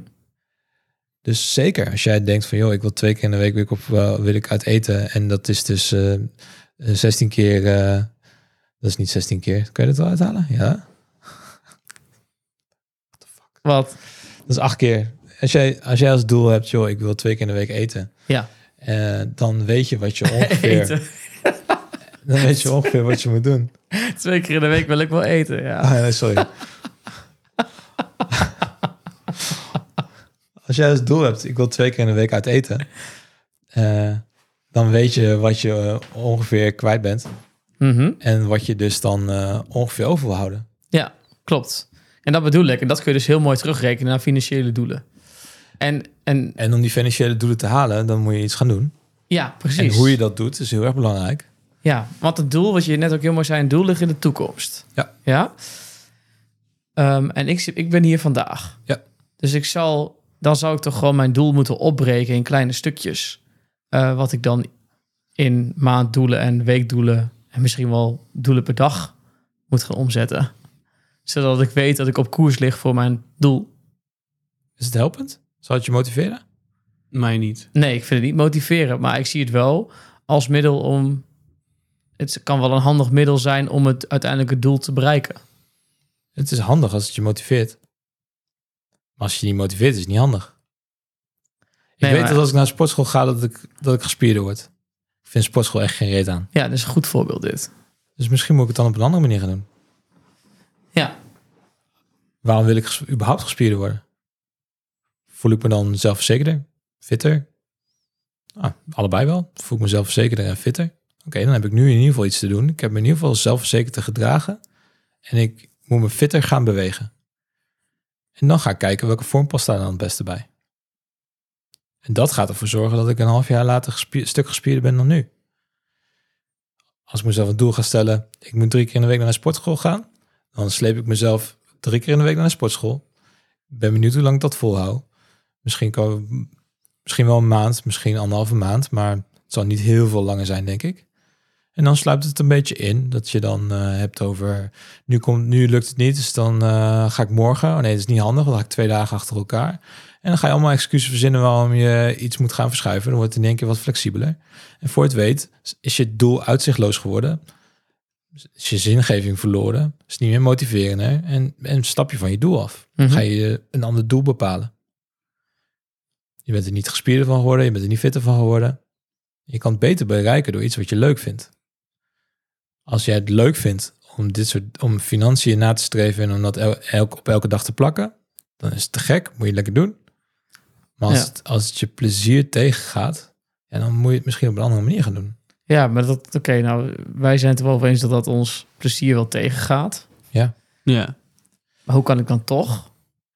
Dus zeker als jij denkt van, joh, ik wil twee keer in de week wil ik, op, eh, wil ik uit eten. En dat is dus eh, 16 keer, eh, dat is niet 16 keer. Kun je dat wel uithalen? Ja, Wat? dat is acht keer. Als jij, als jij als doel hebt, joh, ik wil twee keer in de week eten. Ja. eh, dan weet je wat je ongeveer. Dan weet je ongeveer wat je moet doen. Twee keer in de week wil ik wel eten, ja. Ah, nee, sorry. Als jij als doel hebt, ik wil twee keer in de week uit eten, eh, dan weet je wat je eh, ongeveer kwijt bent Mhm. en wat je dus dan eh, ongeveer over wil houden. Ja, klopt. En dat bedoel ik. En dat kun je dus heel mooi terugrekenen naar financiële doelen. En, en En om die financiële doelen te halen, dan moet je iets gaan doen. ja, precies. En hoe je dat doet, is heel erg belangrijk. Ja, want het doel, wat je net ook heel mooi zei, een doel ligt in de toekomst. Ja. Ja. Ehm, en ik, ik ben hier vandaag. Ja. Dus ik zal, dan zou ik toch gewoon mijn doel moeten opbreken in kleine stukjes. Eh, wat ik dan in maanddoelen en weekdoelen en misschien wel doelen per dag moet gaan omzetten. Zodat ik weet dat ik op koers lig voor mijn doel. Is het helpend? Zal het je motiveren? Mij niet. Nee, ik vind het niet motiverend, maar ik zie het wel als middel om. Het kan wel een handig middel zijn om het uiteindelijke doel te bereiken. Het is handig als het je motiveert. Maar als je niet motiveert, is het niet handig. Ik Nee, weet maar- dat als ik naar sportschool ga, dat ik, dat ik gespierder word. Ik vind sportschool echt geen reet aan. Ja, dat is een goed voorbeeld dit. Dus misschien moet ik het dan op een andere manier gaan doen. Ja, Waarom wil ik überhaupt gespierder worden? Voel ik me dan zelfverzekerder? Fitter? Ah, allebei wel. Voel ik me zelfverzekerder en fitter? Oké, dan heb ik nu in ieder geval iets te doen. Ik heb me in ieder geval zelfverzekerd te gedragen. En ik moet me fitter gaan bewegen. En dan ga ik kijken welke vorm past daar dan het beste bij. En dat gaat ervoor zorgen dat ik een half jaar later stuk gespierder ben dan nu. Als ik mezelf een doel ga stellen, ik moet drie keer in de week naar een sportschool gaan. Dan sleep ik mezelf drie keer in de week naar een sportschool. Ik ben benieuwd hoe lang ik dat volhoud. Misschien, kan, misschien wel een maand, misschien anderhalve maand. Maar het zal niet heel veel langer zijn, denk ik. En dan sluipt het een beetje in dat je dan eh, hebt over... Nu, komt, nu lukt het niet, dus dan eh, ga ik morgen. Oh nee, dat is niet handig, dan ga ik twee dagen achter elkaar. En dan ga je allemaal excuses verzinnen waarom je iets moet gaan verschuiven. Dan wordt het in één keer wat flexibeler. En voor het weet is je doel uitzichtloos geworden is je zingeving verloren. Is niet meer motiverender. En, en stap je van je doel af. Mhm. Ga je een ander doel bepalen. Je bent er niet gespierder van geworden. Je bent er niet fitter van geworden. Je kan het beter bereiken door iets wat je leuk vindt. Als jij het leuk vindt om dit soort om financiën na te streven en om dat el- elk, op elke dag te plakken, dan is het te gek. Moet je lekker doen. Maar als, Ja. het, als het je plezier tegengaat, ja, dan moet je het misschien op een andere manier gaan doen. ja maar dat, oké, nou, wij zijn het er wel over eens dat dat ons plezier wel tegengaat. Ja. Maar hoe kan ik dan toch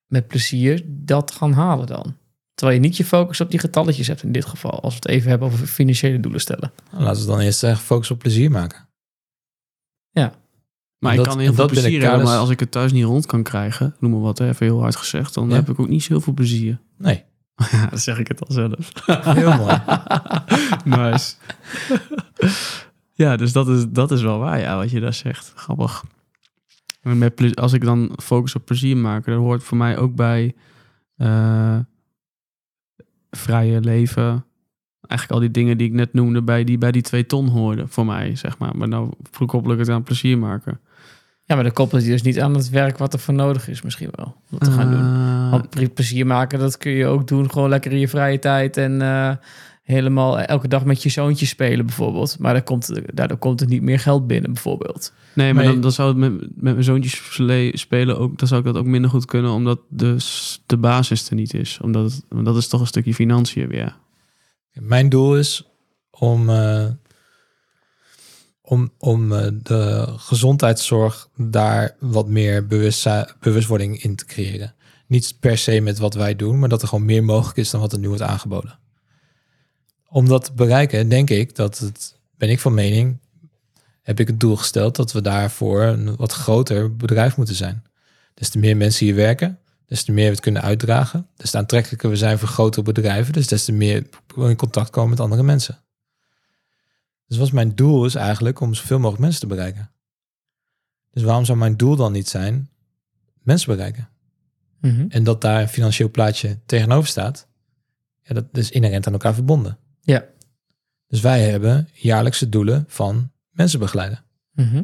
met plezier dat gaan halen dan? Terwijl je niet je focus op die getalletjes hebt in dit geval. Als we het even hebben over financiële doelen stellen. Nou, laten we dan eerst echt focus op plezier maken. Maar En ik dat- kan heel veel plezier hebben, maar als ik het thuis niet rond kan krijgen, noem maar wat, hè, even heel hard gezegd, dan Ja. heb ik ook niet zoveel plezier. Nee, Ja, dan zeg ik het al zelf. heel mooi. nice. ja, dus dat is, dat is wel waar, ja, wat je daar zegt. Grappig. En met ple- als ik dan focus op plezier maken, dat hoort voor mij ook bij eh, vrije leven. Eigenlijk al die dingen die ik net noemde, bij die, bij die twee ton hoorden voor mij, zeg maar. Maar nou koppel ik het aan plezier maken. Ja, maar dan koppelt je dus niet aan het werk wat er voor nodig is misschien wel. Om te gaan doen. Eh, Want ple- plezier maken, dat kun je ook doen. Gewoon lekker in je vrije tijd. En eh, helemaal elke dag met je zoontje spelen bijvoorbeeld. Maar daar komt, daardoor komt er niet meer geld binnen bijvoorbeeld. Nee, maar dan, dan zou het met, met mijn zoontjes spelen ook, dan zou ik dat ook minder goed kunnen, omdat dus de basis er niet is. Omdat het, dat is toch een stukje financiën weer. Mijn doel is om, eh, om, om eh, de gezondheidszorg daar wat meer bewustwording in te creëren. Niet per se met wat wij doen, maar dat er gewoon meer mogelijk is dan wat er nu wordt aangeboden. Om dat te bereiken, denk ik dat het, ben ik van mening, heb ik het doel gesteld dat we daarvoor een wat groter bedrijf moeten zijn. Des te meer mensen hier werken, des te meer we het kunnen uitdragen, des te aantrekkelijker we zijn voor grotere bedrijven, dus des te meer we in contact komen met andere mensen. Dus wat mijn doel is eigenlijk om zoveel mogelijk mensen te bereiken. Dus waarom zou mijn doel dan niet zijn mensen bereiken? Mhm. En dat daar een financieel plaatje tegenover staat, ja, dat is inherent aan elkaar verbonden. Ja. Dus wij hebben jaarlijkse doelen van mensen begeleiden. Mhm.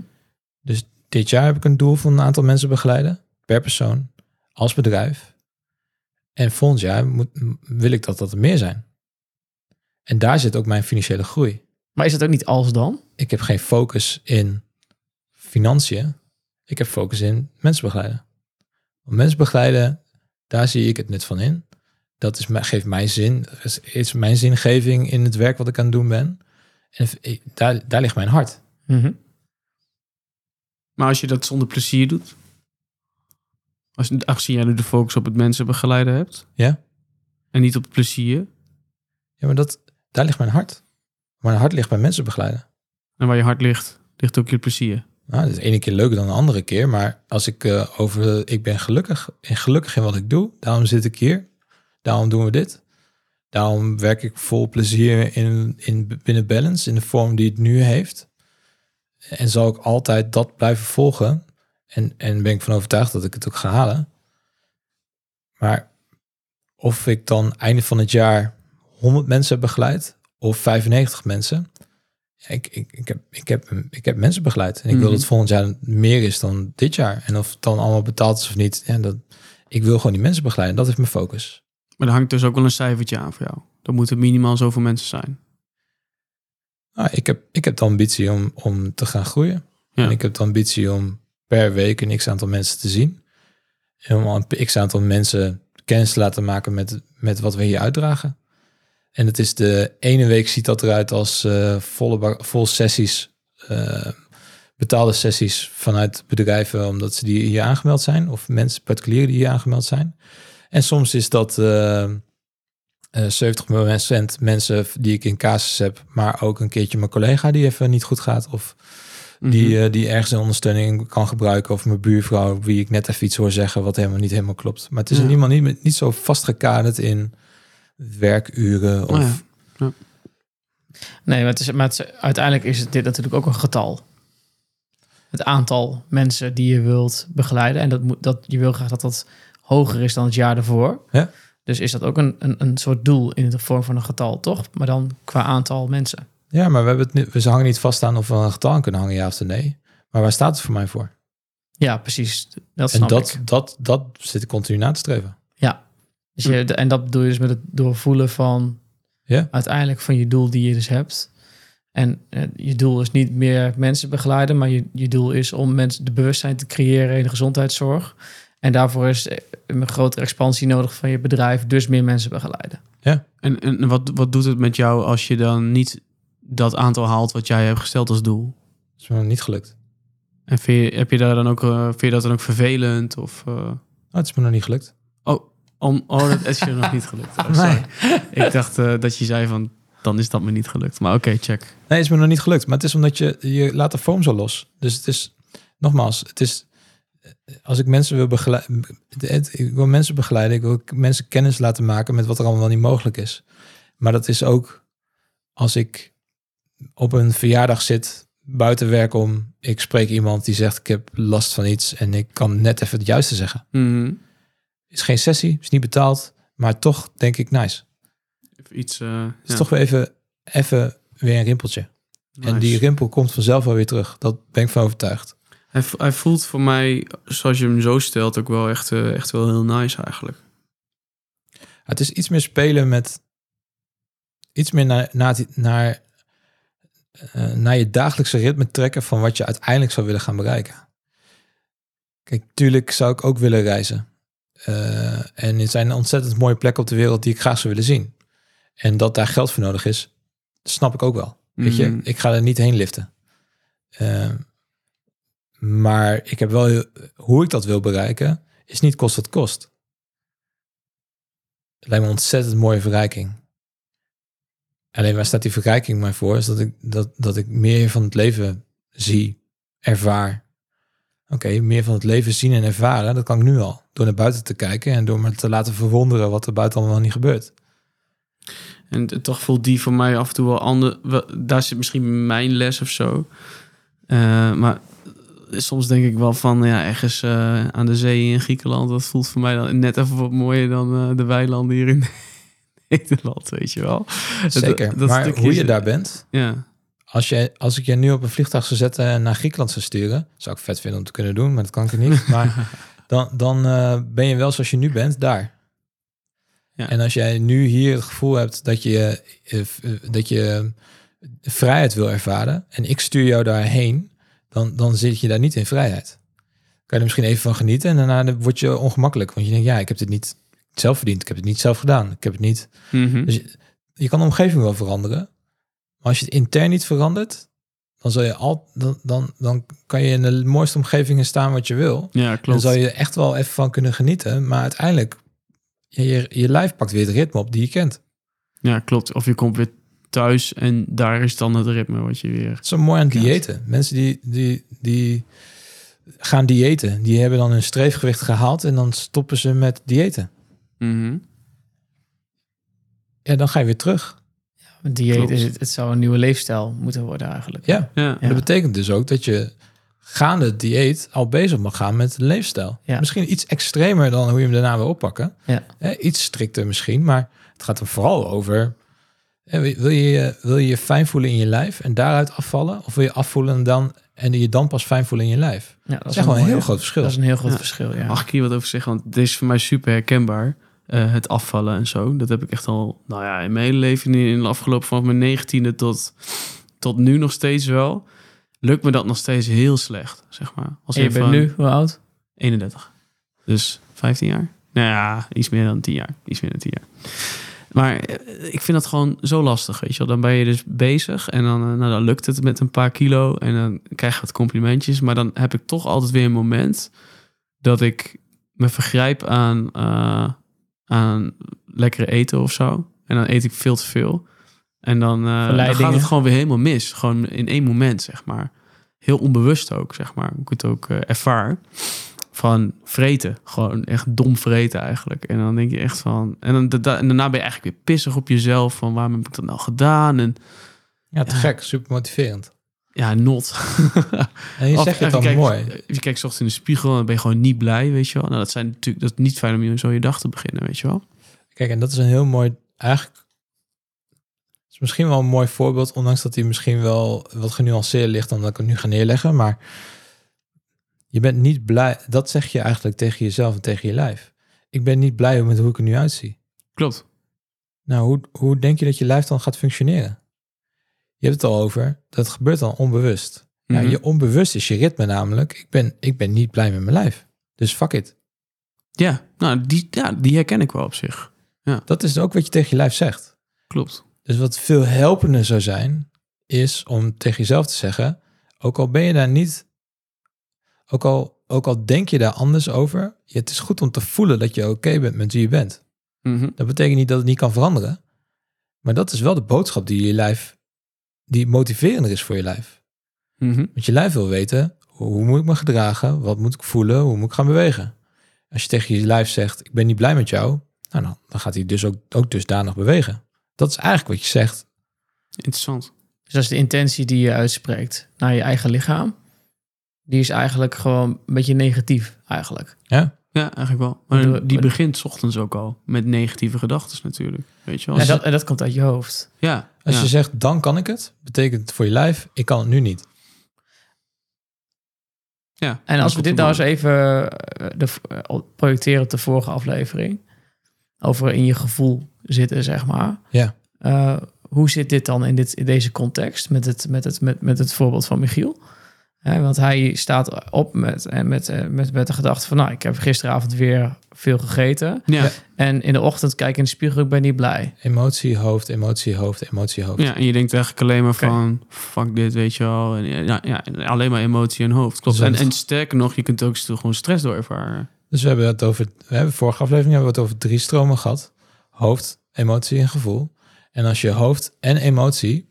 Dus dit jaar heb ik een doel van een aantal mensen begeleiden, per persoon, als bedrijf. En volgend jaar moet, wil ik dat dat er meer zijn. En daar zit ook mijn financiële groei. Maar is het ook niet als dan? Ik heb geen focus in financiën. Ik heb focus in mensen begeleiden. Want mensen begeleiden, daar zie ik het nut van in. Dat is, geeft mij zin, is, is mijn zingeving in het werk wat ik aan het doen ben. En ik- daar, daar ligt mijn hart. Mhm. Maar als je dat zonder plezier doet, als, aangezien jij nu de focus op het mensen begeleiden hebt Ja, en niet op het plezier, ja maar dat, daar ligt mijn hart. Mijn hart ligt bij mensen begeleiden. en waar je hart ligt, ligt ook je plezier. Nou, dat is de ene keer leuker dan de andere keer. Maar als ik eh, over, ik ben gelukkig en gelukkig in wat ik doe. Daarom zit ik hier. Daarom doen we dit. Daarom werk ik vol plezier in, in binnen Balance, in de vorm die het nu heeft. En zal ik altijd dat blijven volgen. En, en ben ik van overtuigd dat ik het ook ga halen. Maar of ik dan einde van het jaar 100 mensen heb begeleid of 95 mensen. Ik, ik, ik, heb, ik, heb, ik heb mensen begeleid. En ik wil Mhm. dat volgend jaar meer is dan dit jaar. En of het dan allemaal betaald is of niet. Ja, dat, ik wil gewoon die mensen begeleiden. Dat is mijn focus. Maar er hangt dus ook wel een cijfertje aan voor jou. Dan moeten minimaal zoveel mensen zijn. Nou, ik, heb, ik heb de ambitie om, om te gaan groeien. Ja. En ik heb de ambitie om per week een x-aantal mensen te zien. En een x-aantal mensen kennis te laten maken met, met wat we hier uitdragen. En het is de ene week ziet dat eruit als eh, volle, vol sessies, eh, betaalde sessies vanuit bedrijven, omdat ze die hier aangemeld zijn. Of mensen, particulieren die hier aangemeld zijn. En soms is dat eh, eh, 70% mensen die ik in casus heb, maar ook een keertje mijn collega die even niet goed gaat. Of die, Mhm. eh, die ergens een ondersteuning kan gebruiken. Of mijn buurvrouw, wie ik net even iets hoor zeggen wat helemaal niet helemaal klopt. Maar het is Ja. in ieder geval niet, niet zo vastgekaderd in werkuren. Of, Oh ja. Nee, maar, het is, maar het is- uiteindelijk is het dit natuurlijk ook een getal. Het aantal mensen die je wilt begeleiden. En dat moet, dat, je wil graag dat dat hoger is dan het jaar ervoor. Ja. Dus is dat ook een, een, een soort doel in de vorm van een getal, toch? Maar dan qua aantal mensen. Ja, maar we, hebben het nu, we hangen niet vast aan of we een getal aan kunnen hangen, ja of nee. Maar waar staat het voor mij voor? Ja, precies. Dat En dat, ik. dat, dat zit ik continu na te streven. Ja. Dus je, en dat bedoel je dus met het doorvoelen van Ja. uiteindelijk van je doel die je dus hebt. En eh, je doel is niet meer mensen begeleiden, maar je, je doel is om mensen de bewustzijn te creëren in de gezondheidszorg. En daarvoor is eh, een grotere expansie nodig van je bedrijf, dus meer mensen begeleiden. En, en wat, wat doet het met jou als je dan niet dat aantal haalt wat jij hebt gesteld als doel? Dat is me nog niet gelukt. En vind je, heb je daar dan ook, eh, vind je dat dan ook vervelend? Of, Oh, het is me nog niet gelukt. oh, om, oh, dat is je nog niet gelukt. Oh, sorry. Ik dacht eh, dat je zei van, dan is dat me niet gelukt. Maar oké, check. Nee, het is me nog niet gelukt. Maar het is omdat je, je laat de foam zo los. Dus het is, nogmaals, het is, als ik mensen wil begeleiden, ik wil mensen begeleiden, ik wil mensen kennis laten maken met wat er allemaal niet mogelijk is. Maar dat is ook als ik op een verjaardag zit, buiten werk om, ik spreek iemand die zegt ik heb last van iets en ik kan net even het juiste zeggen. Mhm. Is geen sessie, is niet betaald, maar toch denk ik nice. Even iets, eh, is ja, toch weer even, even weer een rimpeltje. En die rimpel komt vanzelf wel weer terug. Dat ben ik van overtuigd. Hij, hij voelt voor mij, zoals je hem zo stelt, ook wel echt, eh, echt wel heel nice eigenlijk. Het is iets meer spelen met iets meer naar, naar, naar, eh, naar je dagelijkse ritme trekken van wat je uiteindelijk zou willen gaan bereiken. Kijk, tuurlijk zou ik ook willen reizen. Eh, en er zijn ontzettend mooie plekken op de wereld die ik graag zou willen zien. En dat daar geld voor nodig is, snap ik ook wel. Weet je, Mhm. ik ga er niet heen liften. Eh, maar ik heb wel hoe ik dat wil bereiken, is niet kost wat kost. Het lijkt me een ontzettend mooie verrijking. Alleen waar staat die verrijking mij voor? Is dat ik, dat, dat ik meer van het leven zie, ervaar. Oké, meer van het leven zien en ervaren, dat kan ik nu al. Door naar buiten te kijken en door me te laten verwonderen wat er buiten allemaal niet gebeurt. En toch voelt die voor mij af en toe wel anders. Daar zit misschien mijn les of zo. Eh, maar soms denk ik wel van, ja, ergens eh, aan de zee in Griekenland, dat voelt voor mij dan net even wat mooier dan eh, de weilanden hier in Nederland, weet je wel. Zeker. dat maar hoe is- je daar bent, Ja, als, je, als ik je nu op een vliegtuig zou zetten en naar Griekenland zou sturen, zou ik vet vinden om te kunnen doen, maar dat kan ik niet. Maar dan, dan eh, ben je wel zoals je nu bent, daar. Ja. En als jij nu hier het gevoel hebt dat je, eh, eh, dat je vrijheid wil ervaren en ik stuur jou daarheen, dan, dan zit je daar niet in vrijheid. Kan je er misschien even van genieten en daarna word je ongemakkelijk. Want je denkt, ja, ik heb dit niet zelf verdiend. Ik heb het niet zelf gedaan. Ik heb het niet... Mhm. Dus je, je kan de omgeving wel veranderen. Maar als je het intern niet verandert, dan, zal je al, dan, dan, dan kan je in de mooiste omgevingen staan wat je wil. ja Dan klopt. zal je er echt wel even van kunnen genieten. Maar uiteindelijk, je, je, je lijf pakt weer het ritme op die je kent. Ja, klopt. Of je komt weer thuis en daar is dan het ritme wat je weer... is zo mooi aan diëten. Mensen die, die, die gaan diëten, die hebben dan hun streefgewicht gehaald en dan stoppen ze met diëten. Mhm. Ja, dan ga je weer terug. Een dieet Klopt. is het, het zou een nieuwe leefstijl moeten worden eigenlijk. Ja, Ja, Ja. Dat betekent dus ook dat je gaande het dieet al bezig mag gaan met de leefstijl. Ja. Misschien iets extremer dan hoe je hem daarna wil oppakken. Ja. Eh, iets strikter misschien, maar het gaat er vooral over... eh, wil je je, wil je je fijn voelen in je lijf en daaruit afvallen? Of wil je afvoelen en, dan, en je dan pas fijn voelen in je lijf? Ja, dat Dat is echt wel een heel groot verschil. Dat is een heel groot Ja. verschil, ja. Mag ik hier wat over zeggen? Want dit is voor mij super herkenbaar. Eh, het afvallen en zo. Dat heb ik echt al, nou ja, in mijn hele leven, in de afgelopen vanaf mijn negentiende tot, tot nu nog steeds wel. Lukt me dat nog steeds heel slecht, zeg maar. Als En je bent van nu, hoe oud? 31. Dus 15 jaar. Nou ja, iets meer dan 10 jaar. Iets meer dan 10 jaar. Maar eh, ik vind dat gewoon zo lastig, weet je wel. Dan ben je dus bezig en dan, eh, nou, dan lukt het met een paar kilo en dan krijg je wat complimentjes. Maar dan heb ik toch altijd weer een moment dat ik me vergrijp aan, aan lekkere eten of zo. En dan eet ik veel te veel. En dan, eh, dan gaat het gewoon weer helemaal mis. Gewoon in één moment, zeg maar. Heel onbewust ook, zeg maar. Ik het ook eh, ervaar. Van vreten. Gewoon echt dom vreten eigenlijk. En dan denk je echt van... En, dan, da- en daarna ben je eigenlijk weer pissig op jezelf. Van waarom heb ik dat nou gedaan? En Ja, te Ja. gek. Super motiverend. Ja, not. En je zegt het dan mooi. Je kijkt 's ochtends in de spiegel en dan ben je gewoon niet blij, weet je wel. Nou, dat zijn natuurlijk dat is niet fijn om je zo je dag te beginnen, weet je wel. Kijk, en dat is een heel mooi... Eigenlijk is misschien wel een mooi voorbeeld, ondanks dat hij misschien wel wat genuanceerd ligt dan dat ik het nu ga neerleggen. Maar je bent niet blij, dat zeg je eigenlijk tegen jezelf en tegen je lijf. Ik ben niet blij met hoe ik er nu uitzie. Klopt. Nou, hoe, hoe denk je dat je lijf dan gaat functioneren? Je hebt het al over, dat gebeurt dan onbewust. Ja, Mhm. je onbewust is je ritme namelijk. Ik ben, ik ben niet blij met mijn lijf. Dus fuck it. Ja, nou, die, ja, die herken ik wel op zich. Dat is ook wat je tegen je lijf zegt. Klopt. Dus wat veel helpender zou zijn, is om tegen jezelf te zeggen, ook al ben je daar niet, ook al, ook al denk je daar anders over, het is goed om te voelen dat je oké bent met wie je bent. Mhm. Dat betekent niet dat het niet kan veranderen, maar dat is wel de boodschap die je lijf, die motiverender is voor je lijf. Mhm. Want je lijf wil weten, hoe moet ik me gedragen, wat moet ik voelen, hoe moet ik gaan bewegen. Als je tegen je lijf zegt, ik ben niet blij met jou, nou, dan, dan gaat hij dus ook, ook dusdanig bewegen. Dat is eigenlijk wat je zegt. Interessant. Dus dat is de intentie die je uitspreekt naar je eigen lichaam. Die is eigenlijk gewoon een beetje negatief eigenlijk. Ja? Ja, eigenlijk wel. Maar die begint 's ochtends ook al met negatieve gedachten natuurlijk. Weet je wel. En dat, en dat komt uit je hoofd. ja, Als ja. je zegt, dan kan ik het, betekent het voor je lijf, ik kan het nu niet. ja. En als we dat dit nou eens even eh, de, eh, projecteren op de vorige aflevering. Over in je gevoel zitten, zeg maar. Ja. Eh, hoe zit dit dan in, dit, in deze context met het, met het, met, met het voorbeeld van Michiel? Want hij staat op met, en met, eh, met, met de gedachte van... nou, ik heb gisteravond weer veel gegeten. Ja. En in de ochtend kijk ik in de spiegel, ik ben niet blij. Emotie, hoofd, emotie, hoofd, emotie, hoofd. ja, en je denkt eigenlijk alleen maar van... fuck dit, weet je wel. En, ja, ja, alleen maar emotie en hoofd. Klopt. Dus En, en sterker nog, je kunt ook gewoon stress door ervaren. Dus we hebben het over, we hebben vorige aflevering hebben we het over drie stromen gehad. Hoofd, emotie en gevoel. En als je hoofd en emotie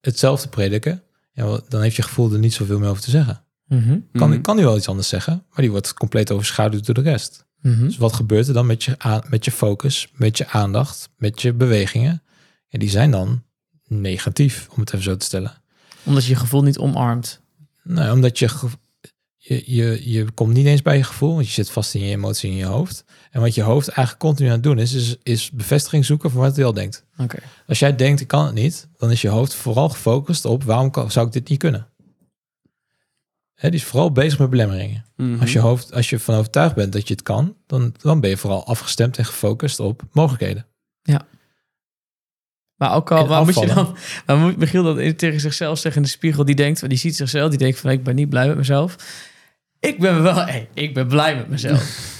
hetzelfde prediken, ja, dan heeft je gevoel er niet zoveel meer over te zeggen. Mhm, Kan, Mhm. kan die wel iets anders zeggen, maar die wordt compleet overschaduwd door de rest. mhm. Dus wat gebeurt er dan met je, aan, met je focus, met je aandacht, met je bewegingen? Ja, die zijn dan negatief, om het even zo te stellen. Omdat je je gevoel niet omarmt. Nou, omdat je, je, je, je komt niet eens bij je gevoel, want je zit vast in je emotie in je hoofd. En wat je hoofd eigenlijk continu aan het doen is, is, is bevestiging zoeken van wat hij al denkt. Oké. Als jij denkt, ik kan het niet, dan is je hoofd vooral gefocust op waarom kan, zou ik dit niet kunnen. Hè, die is vooral bezig met belemmeringen. Mhm. Als je hoofd, als je van overtuigd bent dat je het kan, dan, dan ben je vooral afgestemd en gefocust op mogelijkheden. Maar ook al, waar moet je dan, waar moet Michiel dat tegen zichzelf zeggen in de spiegel? Die denkt, die ziet zichzelf, die denkt van, ik ben niet blij met mezelf. Ik ben wel, hey, ik ben blij met mezelf.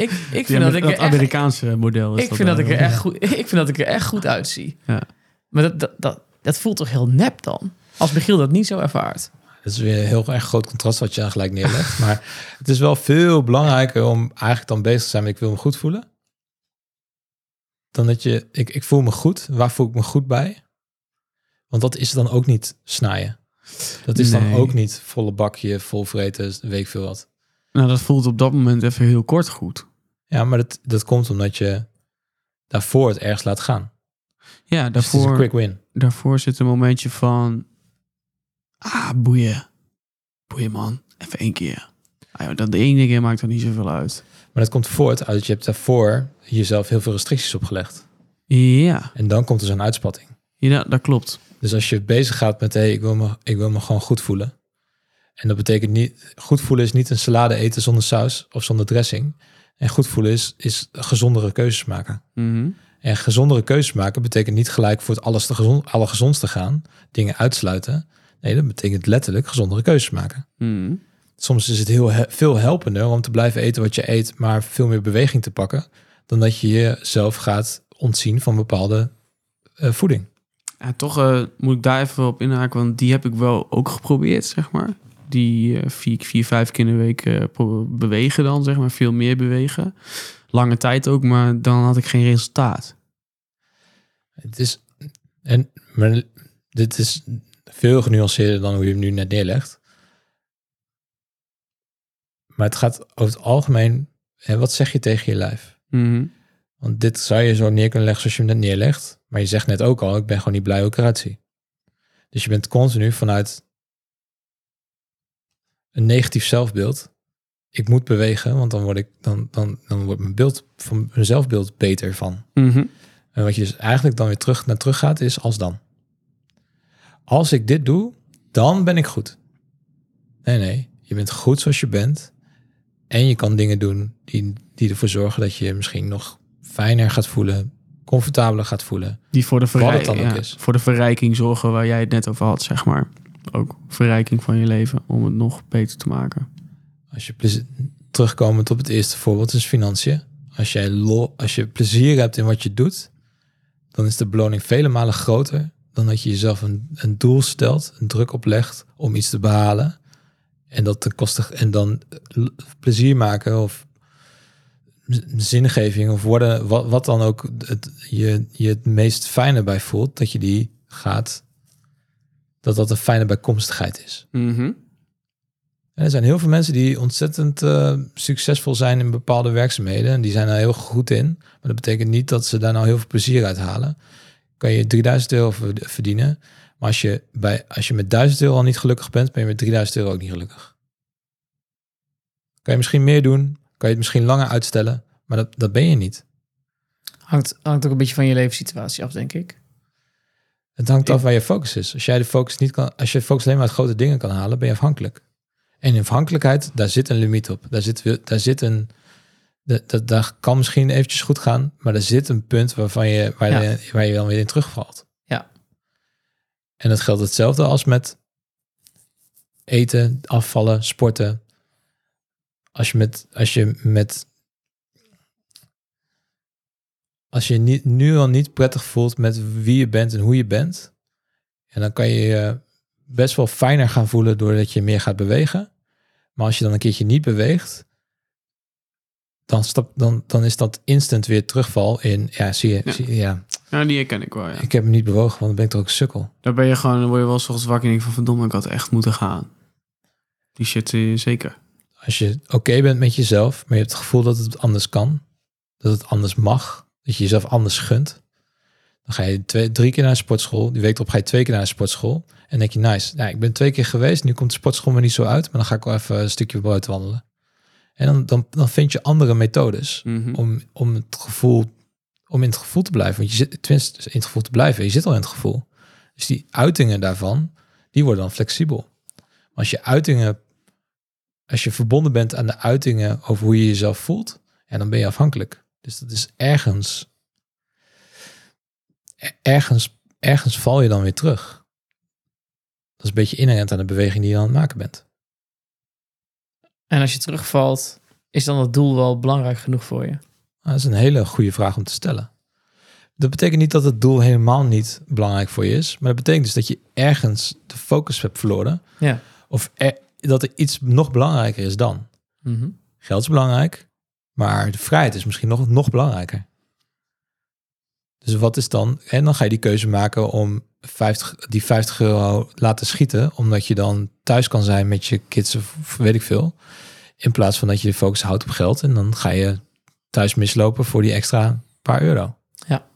ik, ik vind dat ik er echt, Amerikaanse model is ik vind dat ik er echt goed, ik vind dat ik er echt goed uitzie. Ja. Maar dat, dat, dat, dat voelt toch heel nep dan? Als Michiel dat niet zo ervaart. Dat is weer een heel erg groot contrast wat je dan gelijk neerlegt. maar het is wel veel belangrijker om eigenlijk dan bezig te zijn met ik wil me goed voelen. Dan dat je, ik, ik voel me goed. Waar voel ik me goed bij? Want dat is dan ook niet snijden. Dat is dan ook niet volle bakje, vol vreten, weet ik veel wat. Nou, dat voelt op dat moment even heel kort goed. Ja, maar dat, dat komt omdat je daarvoor het ergens laat gaan. Ja, Dus het is een daarvoor, quick win. daarvoor zit een momentje van... Ah, boeien. Boeien, man. Even één keer. Ah, joh, dat de ene keer maakt er niet zoveel uit. Maar dat komt voort uit, je hebt daarvoor jezelf heel veel restricties opgelegd. Ja, En dan komt er zo'n uitspatting. ja dat klopt. Dus als je bezig gaat met, hé, hey, ik, wil me, ik wil me gewoon goed voelen. En dat betekent niet, goed voelen is niet een salade eten zonder saus of zonder dressing. En goed voelen is, is gezondere keuzes maken. Mhm. En gezondere keuzes maken betekent niet gelijk voor het alles te gezond, allergezondste gaan, dingen uitsluiten. Nee, dat betekent letterlijk gezondere keuzes maken. Mhm. Soms is het heel he- veel helpender om te blijven eten wat je eet, maar veel meer beweging te pakken, dan dat je jezelf gaat ontzien van bepaalde eh, voeding. Ja, toch eh, moet ik daar even op inhaken, want die heb ik wel ook geprobeerd, zeg maar. Die eh, vier, vier, vijf keer in de week eh, bewegen dan, zeg maar. Veel meer bewegen. Lange tijd ook, maar dan had ik geen resultaat. Het is, en, maar dit is veel genuanceerder dan hoe je hem nu net neerlegt. Maar het gaat over het algemeen, hè, wat zeg je tegen je lijf? Mhm. Want dit zou je zo neer kunnen leggen zoals je hem net neerlegt. Maar je zegt net ook al, ik ben gewoon niet blij hoe ik eruit zie. Dus je bent continu vanuit een negatief zelfbeeld. Ik moet bewegen, want dan, word ik, dan, dan, dan wordt mijn beeld van mijn zelfbeeld beter van. Mhm. En wat je dus eigenlijk dan weer terug naar terug gaat, is als dan. Als ik dit doe, dan ben ik goed. Nee, nee. Je bent goed zoals je bent. En je kan dingen doen die, die ervoor zorgen dat je je misschien nog fijner gaat voelen, comfortabeler gaat voelen. Die voor de, verrij- ja, is. voor de verrijking zorgen waar jij het net over had, zeg maar. Ook verrijking van je leven om het nog beter te maken. Als je terugkomend op het eerste voorbeeld is financiën. Als, jij als je plezier hebt in wat je doet, dan is de beloning vele malen groter dan dat je jezelf een, een doel stelt, een druk oplegt om iets te behalen. En dat ten koste en dan eh, plezier maken of zingeving of worden, wat, wat dan ook het, je, je het meest fijne bij voelt, dat je die gaat, dat dat een fijne bijkomstigheid is. Mhm. En er zijn heel veel mensen die ontzettend eh, succesvol zijn in bepaalde werkzaamheden. En die zijn daar heel goed in. Maar dat betekent niet dat ze daar nou heel veel plezier uit halen. Kan je 3000 euro verd- verdienen. Maar als je, bij, als je met 1000 euro al niet gelukkig bent, ben je met 3000 euro ook niet gelukkig. Kan je misschien meer doen. Kan je het misschien langer uitstellen. Maar dat, dat ben je niet. Hangt, hangt ook een beetje van je levenssituatie af, denk ik. Het hangt Ik- af waar je focus is. Als jij de focus niet kan, als je focus alleen maar uit grote dingen kan halen, ben je afhankelijk. En in afhankelijkheid, daar zit een limiet op. Daar zit, daar zit een, dat, dat, kan misschien eventjes goed gaan, maar er zit een punt waarvan je, waar, Ja. je, waar je dan weer in terugvalt. Ja. En dat geldt hetzelfde als met eten, afvallen, sporten. Als je met, als je met, als je niet, nu al niet prettig voelt met wie je bent en hoe je bent, en dan kan je je best wel fijner gaan voelen doordat je meer gaat bewegen. Maar als je dan een keertje niet beweegt, dan, stap, dan, dan is dat instant weer terugval in, ja, zie je, Ja. Zie je, ja, Ja, die herken ik wel, ja. ik heb me niet bewogen, want dan ben ik toch ook een sukkel. Daar ben je gewoon, dan word je wel 's ochtends wakker en denk van verdomme, ik had echt moeten gaan. Die shit zeker. Als je oké bent met jezelf, maar je hebt het gevoel dat het anders kan, dat het anders mag, dat je jezelf anders gunt, Dan ga je twee, drie keer naar de sportschool. Die week erop ga je twee keer naar de sportschool. En denk je, nice. Ja, ik ben twee keer geweest. Nu komt de sportschool me niet zo uit. Maar dan ga ik wel even een stukje buiten wandelen. En dan, dan, dan vind je andere methodes Mhm. om, om het gevoel, om in het gevoel te blijven. Want je zit, tenminste, in het gevoel te blijven. Je zit al in het gevoel. Dus die uitingen daarvan, die worden dan flexibel. Maar als je uitingen, als je verbonden bent aan de uitingen over hoe je jezelf voelt, ja, dan ben je afhankelijk. Dus dat is ergens, er- ergens, ergens val je dan weer terug. Dat is een beetje inherent aan de beweging die je aan het maken bent. En als je terugvalt, is dan het doel wel belangrijk genoeg voor je? Nou, dat is een hele goede vraag om te stellen. Dat betekent niet dat het doel helemaal niet belangrijk voor je is. Maar dat betekent dus dat je ergens de focus hebt verloren. Ja. Of er- dat er iets nog belangrijker is dan. Mhm. Geld is belangrijk, maar de vrijheid is misschien nog, nog belangrijker. Dus wat is dan? En dan ga je die keuze maken om 50, die 50 euro laten schieten, omdat je dan thuis kan zijn met je kids of weet ik veel. In plaats van dat je de focus houdt op geld en dan ga je thuis mislopen voor die extra paar euro. Ja.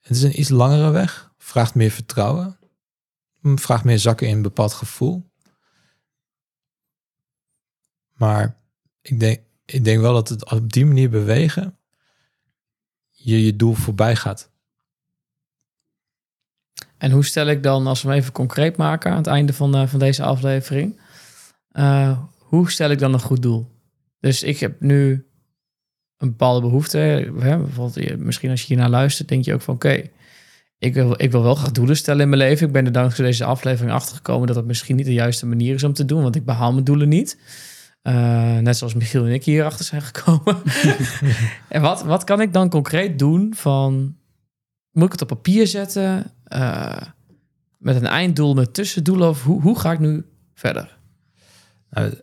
Het is een iets langere weg, vraagt meer vertrouwen, vraagt meer zakken in een bepaald gevoel. Maar ik denk, ik denk wel dat het op die manier bewegen je je doel voorbij gaat. En hoe stel ik dan, als we hem even concreet maken aan het einde van, eh, van deze aflevering, eh, hoe stel ik dan een goed doel? Dus ik heb nu een bepaalde behoefte. Hè? Bijvoorbeeld, misschien als je hiernaar luistert, denk je ook van oké, ik, wil, ik wil wel graag doelen stellen in mijn leven. Ik ben er dankzij deze aflevering achtergekomen dat het misschien niet de juiste manier is om te doen, want ik behaal mijn doelen niet. Eh, net zoals Michiel en ik hierachter zijn gekomen. en wat, wat kan ik dan concreet doen van moet ik het op papier zetten? Eh, met een einddoel, met tussendoelen? Of hoe, hoe ga ik nu verder? Nou,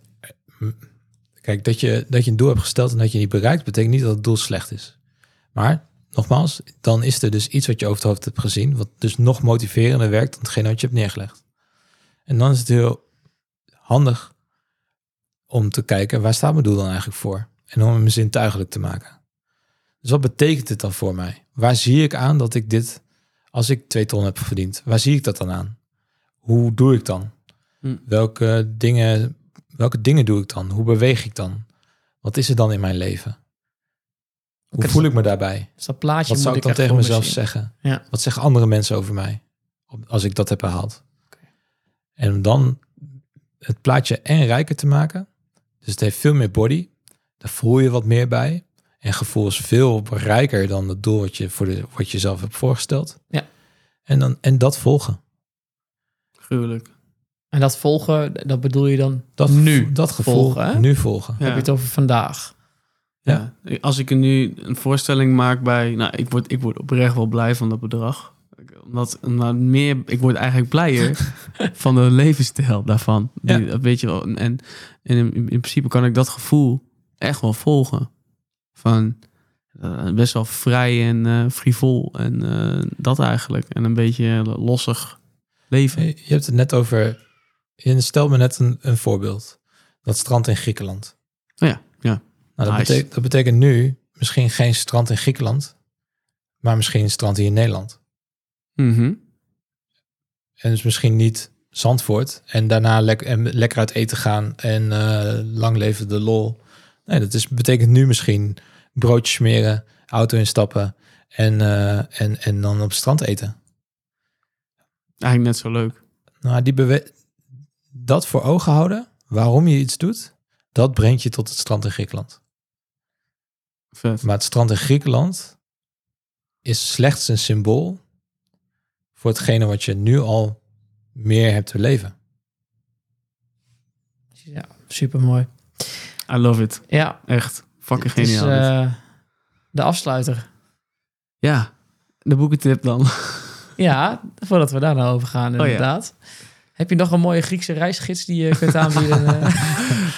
kijk, dat je, dat je een doel hebt gesteld en dat je niet bereikt, betekent niet dat het doel slecht is. Maar, nogmaals, dan is er dus iets wat je over het hoofd hebt gezien, wat dus nog motiverender werkt dan hetgeen wat je hebt neergelegd. En dan is het heel handig om te kijken, waar staat mijn doel dan eigenlijk voor? En om hem zintuigelijk te maken. Dus wat betekent dit dan voor mij? Waar zie ik aan dat ik dit, als ik twee ton heb verdiend, waar zie ik dat dan aan? Hoe doe ik dan? Hm. Welke dingen welke dingen doe ik dan? Hoe beweeg ik dan? Wat is er dan in mijn leven? Hoe Oké, voel ik me daarbij? Dus dat plaatje Wat zou ik dan tegen mezelf zien. zeggen? Ja. Wat zeggen andere mensen over mij? Als ik dat heb behaald. En om dan het plaatje en rijker te maken. Dus het heeft veel meer body. Daar voel je wat meer bij. En gevoel is veel rijker dan het doel wat je, voor de, wat je zelf hebt voorgesteld. Ja. En, dan, en dat volgen. Gruwelijk. En dat volgen, dat bedoel je dan Dat, nu dat gevoel volgen, hè? nu volgen. Ja. Heb je het over vandaag? Ja. Als ik er nu een voorstelling maak bij... Nou, ik word, ik word oprecht wel blij van dat bedrag. Omdat, omdat meer... Ik word eigenlijk blijer van de levensstijl daarvan. Die, Ja. dat weet je wel. En, en in, in principe kan ik dat gevoel echt wel volgen. Van eh, best wel vrij en eh, frivol. En eh, dat eigenlijk. En een beetje lossig leven. Je hebt het net over. Je stelt me net een, een voorbeeld. Dat strand in Griekenland. Oh ja, ja. Nou, dat, Nice. dat betekent nu misschien geen strand in Griekenland, maar misschien een strand hier in Nederland. Mhm. En dus misschien niet Zandvoort en daarna en lekker uit eten gaan en eh, lang leven de lol. Nee, dat is, betekent nu misschien broodjes smeren, auto instappen en, eh, en, en dan op het strand eten. Eigenlijk net zo leuk. Nou, die dat voor ogen houden, waarom je iets doet, dat brengt je tot het strand in Griekenland. Vet. Maar het strand in Griekenland is slechts een symbool voor hetgene wat je nu al meer hebt te leven. Ja, super mooi. I love it. Ja, Echt. Fucking het is geniaal. dit. eh, de afsluiter. Ja, de boekentip dan. Ja, voordat we daar nou over gaan, Oh ja. inderdaad. Heb je nog een mooie Griekse reisgids die je kunt aanbieden? eh?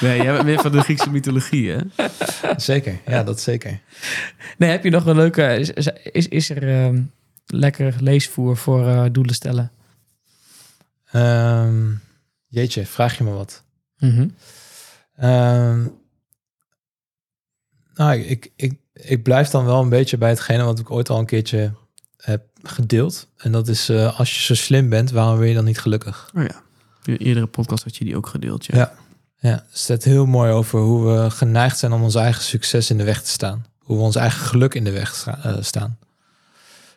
Nee, jij bent meer van de Griekse mythologie, hè? Zeker, ja, dat zeker. nee, heb je nog een leuke... Is, is, is er ehm, lekker leesvoer voor eh, doelen stellen? Ehm, jeetje, vraag je me wat. Mhm. Ehm, Nou, ik, ik, ik blijf dan wel een beetje bij hetgene wat ik ooit al een keertje heb gedeeld. En dat is, eh, als je zo slim bent, waarom ben je dan niet gelukkig? Oh ja. In eerdere podcast had je die ook gedeeld. Ja. Ja. Ja, het staat heel mooi over hoe we geneigd zijn om ons eigen succes in de weg te staan. Hoe we ons eigen geluk in de weg sta- eh, staan.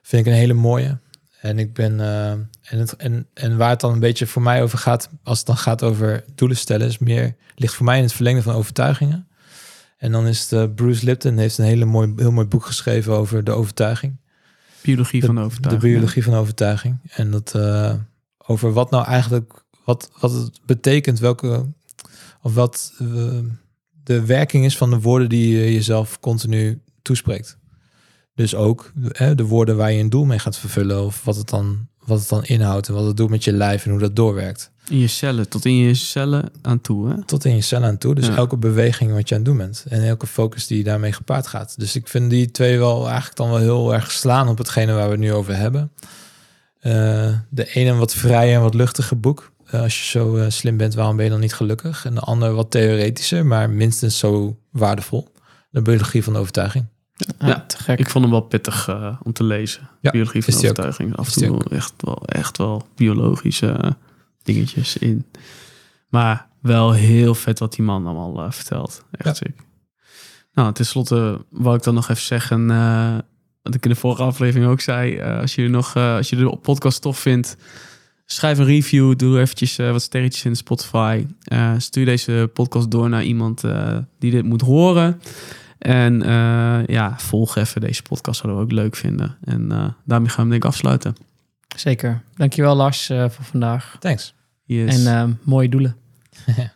Vind ik een hele mooie. En ik ben eh, en, het, en, en waar het dan een beetje voor mij over gaat, als het dan gaat over doelen stellen, is meer ligt voor mij in het verlengde van overtuigingen. En dan is het, eh, Bruce Lipton heeft een hele mooi, heel mooi boek geschreven over de overtuiging. Biologie van De overtuiging. biologie van overtuiging. En dat eh, over wat nou eigenlijk, wat, wat het betekent, welke, of wat de werking is van de woorden die je jezelf continu toespreekt. Dus ook hè, de woorden waar je een doel mee gaat vervullen, of wat het, dan, wat het dan inhoudt en wat het doet met je lijf en hoe dat doorwerkt. In je cellen, tot in je cellen aan toe. Hè? Tot in je cellen aan toe. Dus Ja. elke beweging wat je aan het doen bent. En elke focus die daarmee gepaard gaat. Dus ik vind die twee wel eigenlijk dan wel heel erg slaan op hetgene waar we het nu over hebben. Eh, de ene wat vrij en wat luchtige boek. Eh, als je zo eh, slim bent, waarom ben je dan niet gelukkig? En de andere wat theoretischer, maar minstens zo waardevol. De biologie van de overtuiging. Ja, Ja, te gek. Ik vond hem wel pittig eh, om te lezen. Ja, Biologie van ook. overtuiging. Af en toe echt wel, echt wel biologische eh, dingetjes in. Maar wel heel vet wat die man allemaal eh, vertelt. Echt Ja. sick. Nou, tenslotte wou ik dan nog even zeggen... wat ik in de vorige aflevering ook zei. als, je nog, als je de podcast tof vindt... Schrijf een review, doe eventjes wat sterretjes in Spotify. Stuur deze podcast door naar iemand die dit moet horen. En eh, ja, volg even deze podcast, zouden we ook leuk vinden. En eh, daarmee gaan we denk ik afsluiten. Zeker. Dankjewel Lars eh, voor vandaag. Thanks. Yes. En eh, mooie doelen.